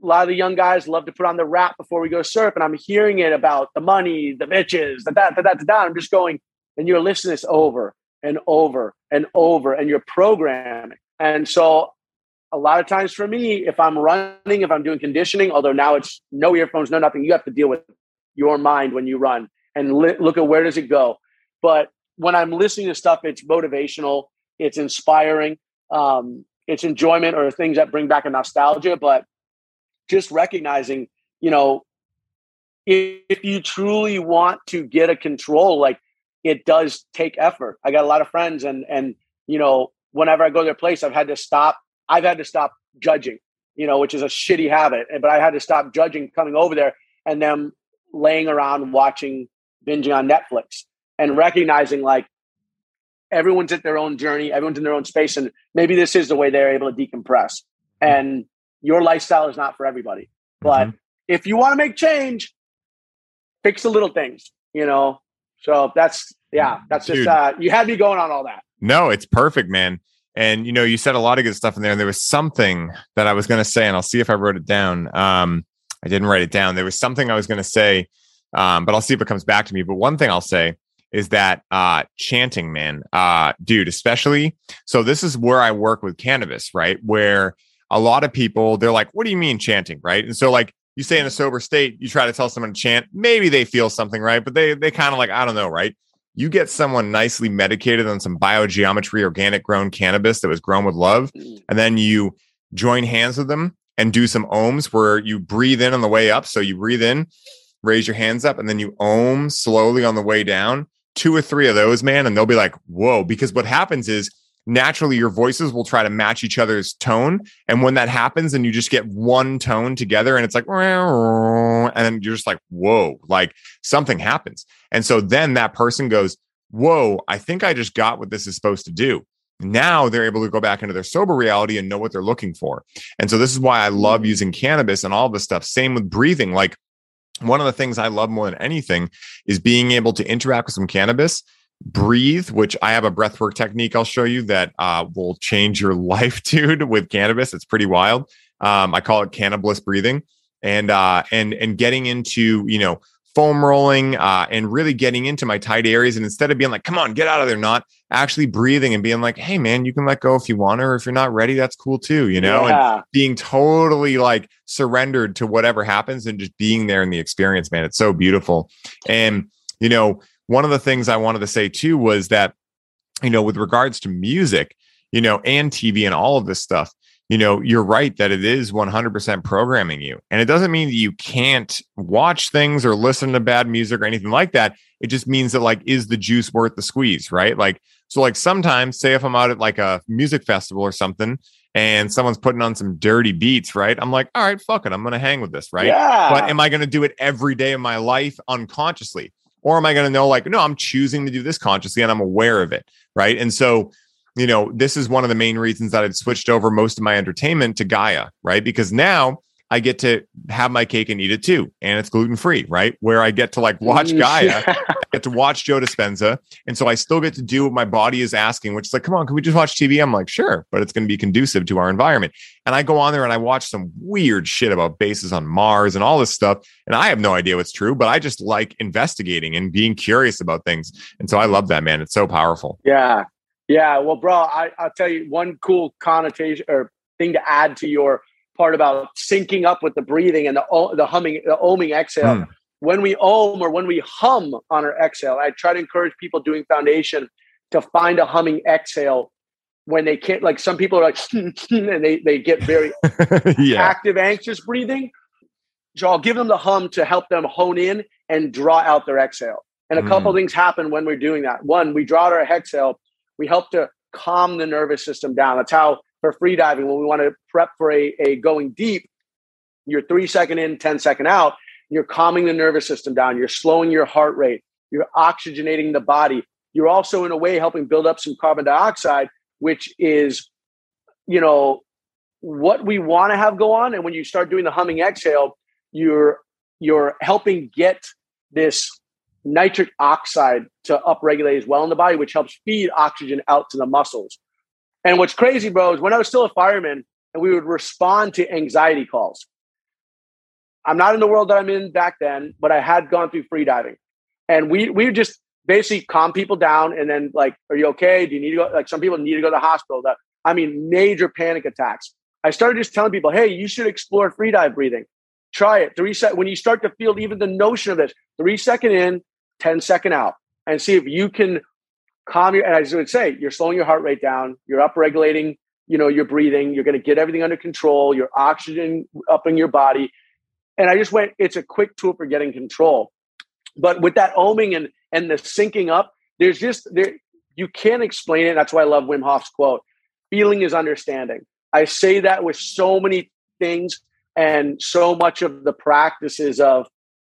a lot of the young guys love to put on the rap before we go surf. And I'm hearing it about the money, the bitches, the that, the that, the that. I'm just going, and you're listening this over and over and over, and you're programming. And so a lot of times for me, if I'm running, if I'm doing conditioning, although now it's no earphones, no nothing, you have to deal with your mind when you run and li- look at where does it go. But when I'm listening to stuff, it's motivational, it's inspiring. Um, it's enjoyment or things that bring back a nostalgia, but just recognizing, you know, if, if you truly want to get a control, like it does take effort. I got a lot of friends and and you know, whenever I go to their place, I've had to stop, I've had to stop judging, you know, which is a shitty habit. But I had to stop judging coming over there and them laying around watching binging on Netflix and recognizing like everyone's at their own journey, everyone's in their own space, and maybe this is the way they're able to decompress. And your lifestyle is not for everybody. But mm-hmm. if you want to make change, fix the little things, you know. So that's yeah, that's Dude. just uh you had me going on all that. No, it's perfect, man. And you know, you said a lot of good stuff in there, and there was something that I was going to say, and I'll see if I wrote it down. Um, I didn't write it down. There was something I was going to say, um, but I'll see if it comes back to me. But one thing I'll say is that uh chanting, man. Uh dude, especially so this is where I work with cannabis, right? Where a lot of people they're like, what do you mean chanting, right? And so like you say in a sober state, you try to tell someone to chant, maybe they feel something, right? But they they kind of like, I don't know, right? You get someone nicely medicated on some biogeometry organic grown cannabis that was grown with love, mm. and then you join hands with them and do some ohms where you breathe in on the way up. So you breathe in, raise your hands up, and then you ohm slowly on the way down. Two or three of those, man, and they'll be like, whoa. Because what happens is naturally your voices will try to match each other's tone. And when that happens, and you just get one tone together, and it's like, and then you're just like, whoa, like something happens. And so then that person goes, whoa, I think I just got what this is supposed to do. Now they're able to go back into their sober reality and know what they're looking for. And so this is why I love mm. using cannabis and all this stuff. Same with breathing. Like one of the things I love more than anything is being able to interact with some cannabis breathe which i have a breathwork technique i'll show you that uh, will change your life dude with cannabis. It's pretty wild. Um, i call it cannabis breathing. And uh, and and getting into you know foam rolling uh, and really getting into my tight areas. And instead of being like come on get out of there not actually breathing and being like hey man you can let go if you want to, or if you're not ready that's cool too you know? Yeah. and being totally like surrendered to whatever happens and just being there in the experience man. It's so beautiful. And you know one of the things I wanted to say too was that, you know, with regards to music, you know, and TV and all of this stuff, you know, you're right that it is 100% programming you. And it doesn't mean that you can't watch things or listen to bad music or anything like that. It just means that, like, is the juice worth the squeeze, right? Like, so, like, sometimes, say if I'm out at like a music festival or something, and someone's putting on some dirty beats, right? I'm like, all right, fuck it. I'm going to hang with this, right? Yeah. But am I going to do it every day of my life unconsciously? Or am I going to know, like, no, I'm choosing to do this consciously and I'm aware of it. Right. And so, you know, this is one of the main reasons that I've switched over most of my entertainment to Gaia, right? Because now I get to have my cake and eat it too. And it's gluten free, right? Where I get to like watch mm, Gaia, I get to watch Joe Dispenza. And so I still get to do what my body is asking, which is like, come on, can we just watch TV? I'm like, sure, but it's going to be conducive to our environment. And I go on there and I watch some weird shit about bases on Mars and all this stuff. And I have no idea what's true, but I just like investigating and being curious about things. And so I love that, man. It's so powerful. Yeah. Yeah. Well, bro, I, I'll tell you one cool connotation or thing to add to your part about syncing up with the breathing and the the humming, the oming exhale. Mm. When we om or when we hum on our exhale, I try to encourage people doing foundation to find a humming exhale when they can't. Like some people are like, and they they get very yeah. active, anxious breathing. So I'll give them the hum to help them hone in and draw out their exhale. And a mm. couple things happen when we're doing that. One, we draw out our exhale. We help to calm the nervous system down. That's how for free diving when we want to prep for a, a going deep you're three second in 10 second out you're calming the nervous system down you're slowing your heart rate you're oxygenating the body. You're also in a way helping build up some carbon dioxide which is you know what we want to have go on and when you start doing the humming exhale you're you're helping get this nitric oxide to upregulate as well in the body which helps feed oxygen out to the muscles and what's crazy, bro, is when I was still a fireman and we would respond to anxiety calls. I'm not in the world that I'm in back then, but I had gone through free diving. And we we just basically calm people down and then like, are you okay? Do you need to go? Like some people need to go to the hospital. That I mean, major panic attacks. I started just telling people, hey, you should explore free dive breathing. Try it. Three sec when you start to feel even the notion of this, three second in, 10 second out, and see if you can calm your and I would say you're slowing your heart rate down, you're up regulating, you know, your breathing, you're going to get everything under control, your oxygen up in your body. And I just went, it's a quick tool for getting control. But with that oming and and the syncing up, there's just there you can't explain it. That's why I love Wim Hof's quote. Feeling is understanding. I say that with so many things and so much of the practices of,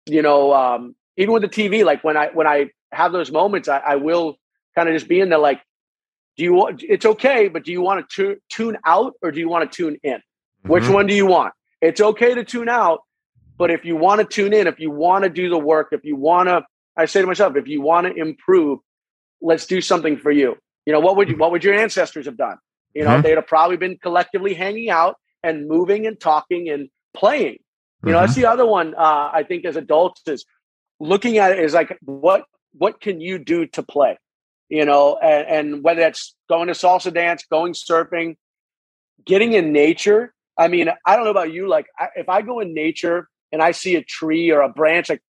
you know, um, even with the TV, like when I when I have those moments, I, I will kind of just being there like do you want it's okay but do you want to tune out or do you want to tune in mm-hmm. which one do you want it's okay to tune out but if you want to tune in if you want to do the work if you want to i say to myself if you want to improve let's do something for you you know what would you what would your ancestors have done you know mm-hmm. they'd have probably been collectively hanging out and moving and talking and playing you mm-hmm. know that's mm-hmm. the other one uh, i think as adults is looking at it is like what what can you do to play? You know, and, and whether that's going to salsa dance, going surfing, getting in nature. I mean, I don't know about you. Like, I, if I go in nature and I see a tree or a branch, like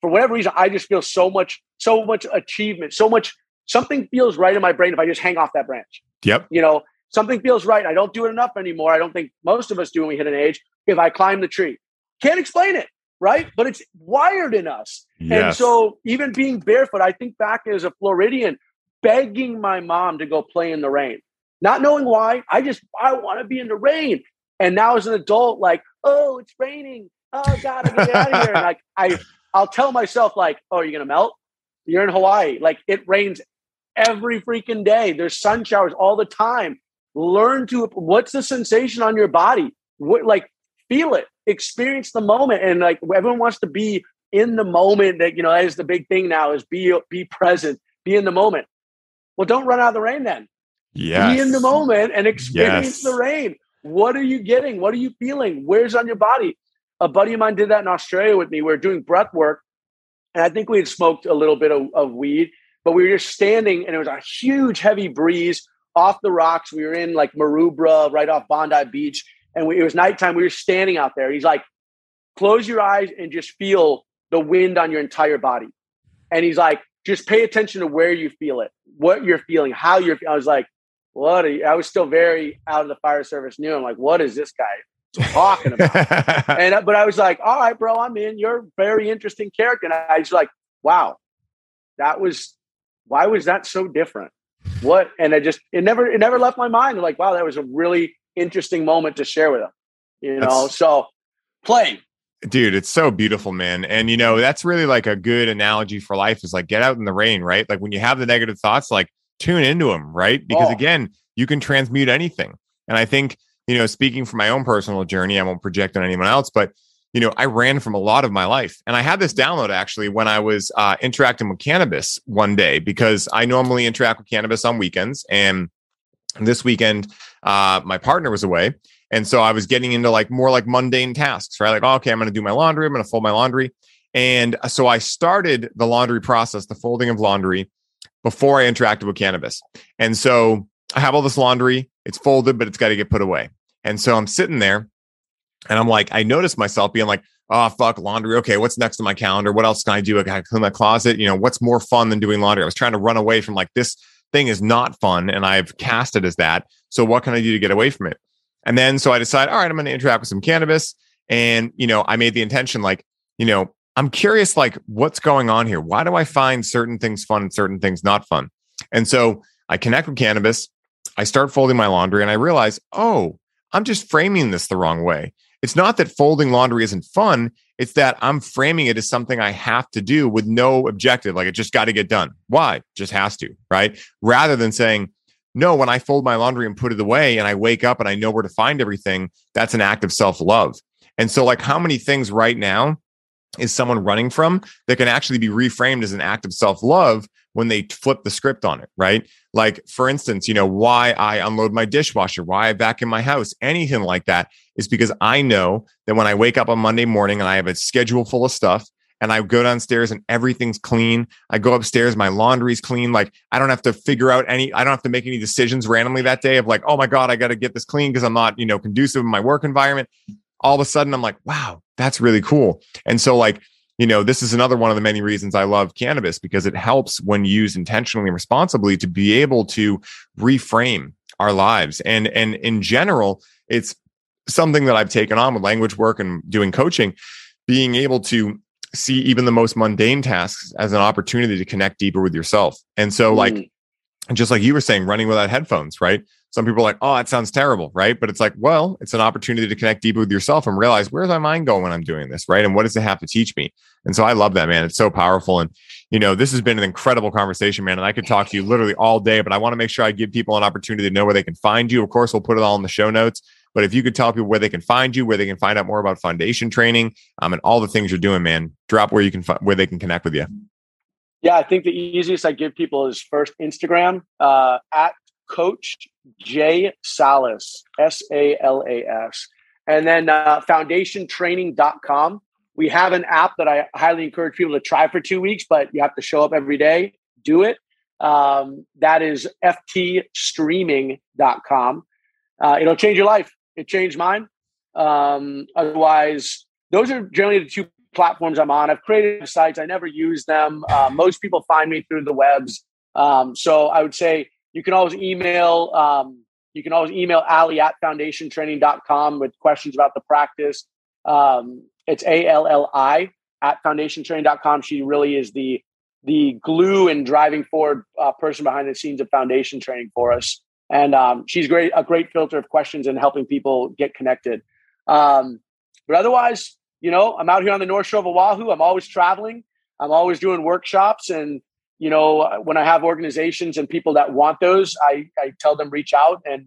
for whatever reason, I just feel so much, so much achievement, so much. Something feels right in my brain if I just hang off that branch. Yep. You know, something feels right. I don't do it enough anymore. I don't think most of us do when we hit an age. If I climb the tree, can't explain it right? But it's wired in us. Yes. And so even being barefoot, I think back as a Floridian, begging my mom to go play in the rain, not knowing why. I just, I want to be in the rain. And now as an adult, like, oh, it's raining. Oh God, I get out of here. And like I, I'll tell myself, like, oh, you're you gonna melt? You're in Hawaii. Like it rains every freaking day. There's sun showers all the time. Learn to what's the sensation on your body? What like feel it experience the moment and like everyone wants to be in the moment that you know that is the big thing now is be be present be in the moment well don't run out of the rain then yeah be in the moment and experience yes. the rain what are you getting what are you feeling where's on your body a buddy of mine did that in australia with me we were doing breath work and i think we had smoked a little bit of, of weed but we were just standing and it was a huge heavy breeze off the rocks we were in like maroubra right off bondi beach and we, it was nighttime. We were standing out there. He's like, close your eyes and just feel the wind on your entire body. And he's like, just pay attention to where you feel it, what you're feeling, how you're. I was like, what? I was still very out of the fire service new. I'm like, what is this guy talking about? and uh, but I was like, all right, bro, I'm in. You're a very interesting character. And I was like, wow, that was why was that so different? What? And I just it never it never left my mind. I'm like, wow, that was a really interesting moment to share with them. You know, that's, so play. Dude, it's so beautiful, man. And you know, that's really like a good analogy for life is like get out in the rain, right? Like when you have the negative thoughts, like tune into them, right? Because oh. again, you can transmute anything. And I think, you know, speaking from my own personal journey, I won't project on anyone else, but you know, I ran from a lot of my life. And I had this download actually when I was uh, interacting with cannabis one day because I normally interact with cannabis on weekends. And this weekend, uh, my partner was away. And so I was getting into like more like mundane tasks, right? Like, okay, I'm going to do my laundry. I'm going to fold my laundry. And uh, so I started the laundry process, the folding of laundry before I interacted with cannabis. And so I have all this laundry. It's folded, but it's got to get put away. And so I'm sitting there and I'm like, I noticed myself being like, oh, fuck, laundry. Okay, what's next on my calendar? What else can I do? I got to clean my closet. You know, what's more fun than doing laundry? I was trying to run away from like this thing is not fun and I've cast it as that. So what can I do to get away from it? And then so I decided, all right, I'm going to interact with some cannabis. And, you know, I made the intention like, you know, I'm curious, like, what's going on here? Why do I find certain things fun and certain things not fun? And so I connect with cannabis. I start folding my laundry and I realize, oh, I'm just framing this the wrong way. It's not that folding laundry isn't fun. It's that I'm framing it as something I have to do with no objective. Like it just got to get done. Why? Just has to, right? Rather than saying, no, when I fold my laundry and put it away and I wake up and I know where to find everything, that's an act of self love. And so, like, how many things right now is someone running from that can actually be reframed as an act of self love when they flip the script on it, right? Like, for instance, you know, why I unload my dishwasher, why I vacuum my house, anything like that is because I know that when I wake up on Monday morning and I have a schedule full of stuff and I go downstairs and everything's clean, I go upstairs, my laundry's clean. Like, I don't have to figure out any, I don't have to make any decisions randomly that day of like, oh my God, I got to get this clean because I'm not, you know, conducive in my work environment. All of a sudden, I'm like, wow, that's really cool. And so, like, you know, this is another one of the many reasons I love cannabis because it helps when used intentionally and responsibly to be able to reframe our lives. And and in general, it's something that I've taken on with language work and doing coaching, being able to see even the most mundane tasks as an opportunity to connect deeper with yourself. And so, mm. like, just like you were saying, running without headphones, right? some people are like, oh, that sounds terrible, right? But it's like, well, it's an opportunity to connect deeper with yourself and realize where's my mind going when I'm doing this, right? And what does it have to teach me? And so I love that, man. It's so powerful. And, you know, this has been an incredible conversation, man. And I could talk to you literally all day, but I want to make sure I give people an opportunity to know where they can find you. Of course, we'll put it all in the show notes. But if you could tell people where they can find you, where they can find out more about foundation training, um, and all the things you're doing, man, drop where you can where they can connect with you. Yeah, I think the easiest I give people is first Instagram uh, at Coach J Salas, S A L A S. And then uh, foundationtraining.com. we have an app that I highly encourage people to try for two weeks, but you have to show up every day, do it. Um, that is ftstreaming.com. Uh, it'll change your life. It changed mine. Um, otherwise, those are generally the two platforms I'm on. I've created sites. I never use them. Uh, most people find me through the webs. Um, so I would say you can always email. Um, you can always email Alli at foundationtraining.com with questions about the practice. Um, it's A L L I at foundationtraining.com. She really is the the glue and driving forward uh, person behind the scenes of foundation training for us. And um, she's great, a great filter of questions and helping people get connected. Um, but otherwise, you know, I'm out here on the North Shore of Oahu. I'm always traveling. I'm always doing workshops. And, you know, when I have organizations and people that want those, I, I tell them reach out and,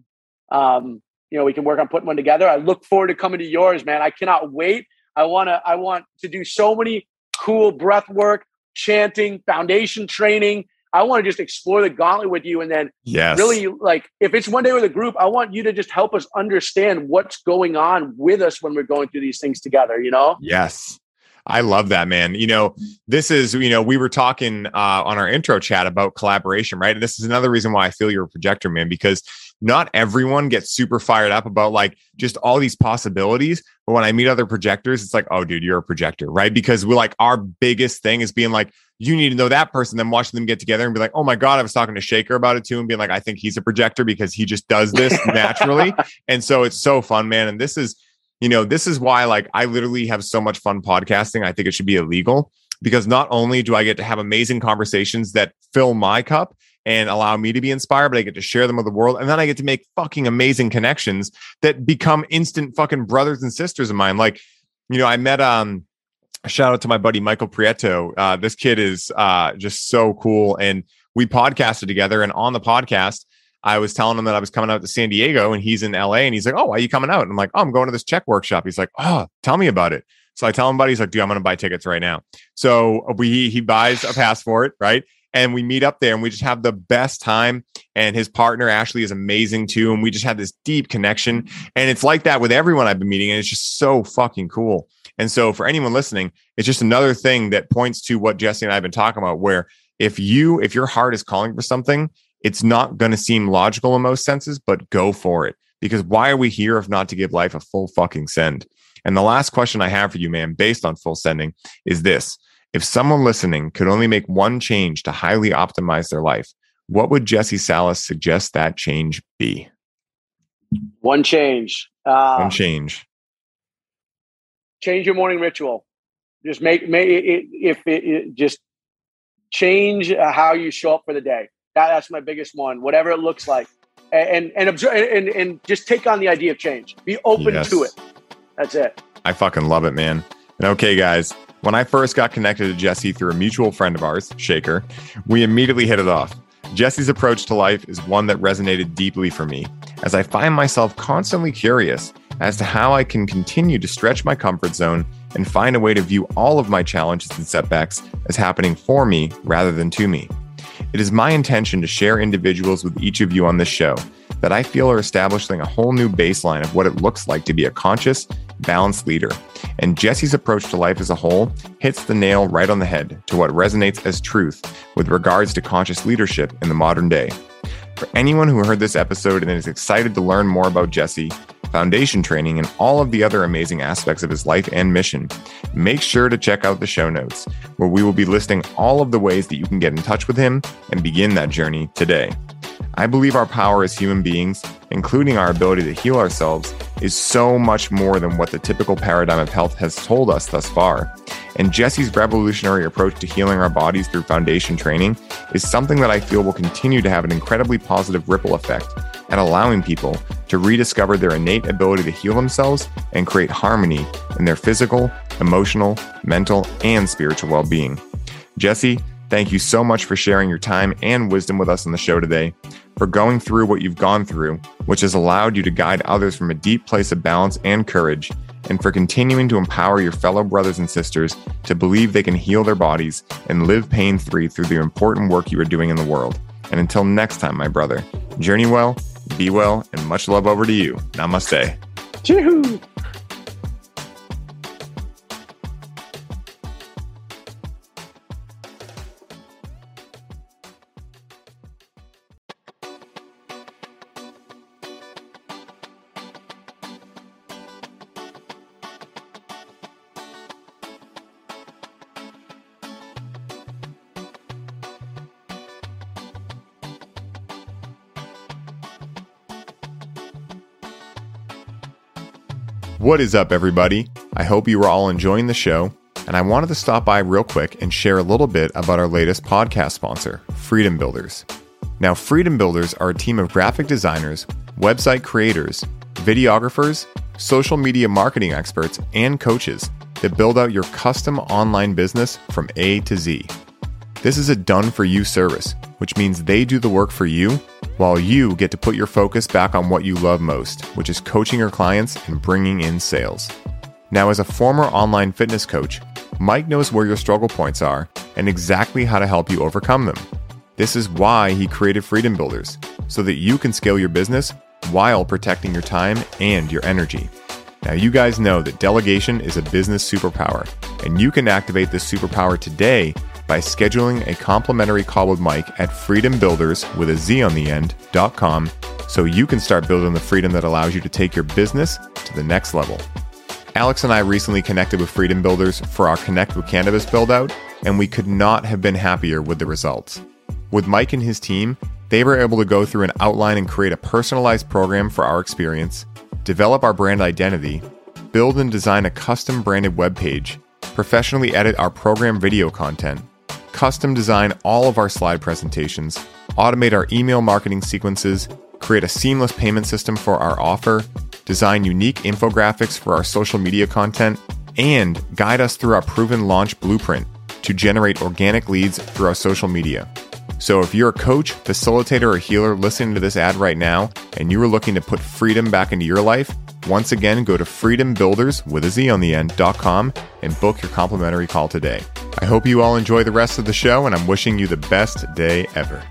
um, you know, we can work on putting one together. I look forward to coming to yours, man. I cannot wait. I want to, I want to do so many cool breath work, chanting, foundation training. I want to just explore the gauntlet with you and then yes. really like if it's one day with a group, I want you to just help us understand what's going on with us when we're going through these things together, you know? Yes. I love that, man. You know, this is, you know, we were talking uh, on our intro chat about collaboration, right? And this is another reason why I feel you're a projector, man, because not everyone gets super fired up about like just all these possibilities. But when I meet other projectors, it's like, oh, dude, you're a projector, right? Because we're like, our biggest thing is being like, you need to know that person, then watching them get together and be like, oh my God, I was talking to Shaker about it too, and being like, I think he's a projector because he just does this naturally. And so it's so fun, man. And this is, you know, this is why like I literally have so much fun podcasting. I think it should be illegal because not only do I get to have amazing conversations that fill my cup and allow me to be inspired, but I get to share them with the world. And then I get to make fucking amazing connections that become instant fucking brothers and sisters of mine. Like, you know, I met, um, shout out to my buddy Michael Prieto. Uh, this kid is uh, just so cool. And we podcasted together. And on the podcast, I was telling him that I was coming out to San Diego and he's in LA. And he's like, Oh, why are you coming out? And I'm like, Oh, I'm going to this CHEK workshop. He's like, Oh, tell me about it. So I tell him about it. He's like, dude, I'm going to buy tickets right now. So we, he buys a pass for it. Right and we meet up there and we just have the best time. And his partner, Ashley, is amazing too. And we just have this deep connection. And it's like that with everyone I've been meeting. And it's just so fucking cool. And so for anyone listening, it's just another thing that points to what Jesse and I have been talking about, where if you, if your heart is calling for something, it's not going to seem logical in most senses, but go for it. Because why are we here if not to give life a full fucking send? And the last question I have for you, man, based on full sending is this if someone listening could only make one change to highly optimize their life, what would Jesse Salas suggest that change be? One change. Uh, one change. Change your morning ritual. Just make, make it, if it, it just change uh, how you show up for the day. That, that's my biggest one. Whatever it looks like, and and observe and, and just take on the idea of change. Be open yes. to it. That's it. I fucking love it, man. And okay, guys, when I first got connected to Jesse through a mutual friend of ours, Shaker, we immediately hit it off. Jesse's approach to life is one that resonated deeply for me, as I find myself constantly curious as to how I can continue to stretch my comfort zone and find a way to view all of my challenges and setbacks as happening for me rather than to me. It is my intention to share individuals with each of you on this show that I feel are establishing a whole new baseline of what it looks like to be a conscious, balanced leader. And Jesse's approach to life as a whole hits the nail right on the head to what resonates as truth with regards to conscious leadership in the modern day. For anyone who heard this episode and is excited to learn more about Jesse, foundation training, and all of the other amazing aspects of his life and mission, make sure to check out the show notes, where we will be listing all of the ways that you can get in touch with him and begin that journey today. I believe our power as human beings, including our ability to heal ourselves, is so much more than what the typical paradigm of health has told us thus far. And Jesse's revolutionary approach to healing our bodies through foundation training is something that I feel will continue to have an incredibly positive ripple effect at allowing people to rediscover their innate ability to heal themselves and create harmony in their physical, emotional, mental, and spiritual well being. Jesse, Thank you so much for sharing your time and wisdom with us on the show today, for going through what you've gone through, which has allowed you to guide others from a deep place of balance and courage, and for continuing to empower your fellow brothers and sisters to believe they can heal their bodies and live pain free through the important work you are doing in the world. And until next time, my brother, journey well, be well, and much love over to you. Namaste. Choo-hoo. What is up, everybody? I hope you are all enjoying the show, and I wanted to stop by real quick and share a little bit about our latest podcast sponsor, Freedom Builders. Now, Freedom Builders are a team of graphic designers, website creators, videographers, social media marketing experts, and coaches that build out your custom online business from A to Z. This is a done for you service, which means they do the work for you while you get to put your focus back on what you love most, which is coaching your clients and bringing in sales. Now, as a former online fitness coach, Mike knows where your struggle points are and exactly how to help you overcome them. This is why he created Freedom Builders, so that you can scale your business while protecting your time and your energy. Now, you guys know that delegation is a business superpower, and you can activate this superpower today by scheduling a complimentary call with Mike at freedombuilders with a Z on the end.com so you can start building the freedom that allows you to take your business to the next level. Alex and I recently connected with Freedom Builders for our Connect with Cannabis build out, and we could not have been happier with the results. With Mike and his team, they were able to go through an outline and create a personalized program for our experience, develop our brand identity, build and design a custom branded web page, professionally edit our program video content, custom design all of our slide presentations, automate our email marketing sequences, create a seamless payment system for our offer, design unique infographics for our social media content, and guide us through our proven launch blueprint to generate organic leads through our social media. So if you're a coach, facilitator, or healer listening to this ad right now and you are looking to put freedom back into your life, once again, go to freedombuilders with a Z on the end.com and book your complimentary call today. I hope you all enjoy the rest of the show, and I'm wishing you the best day ever.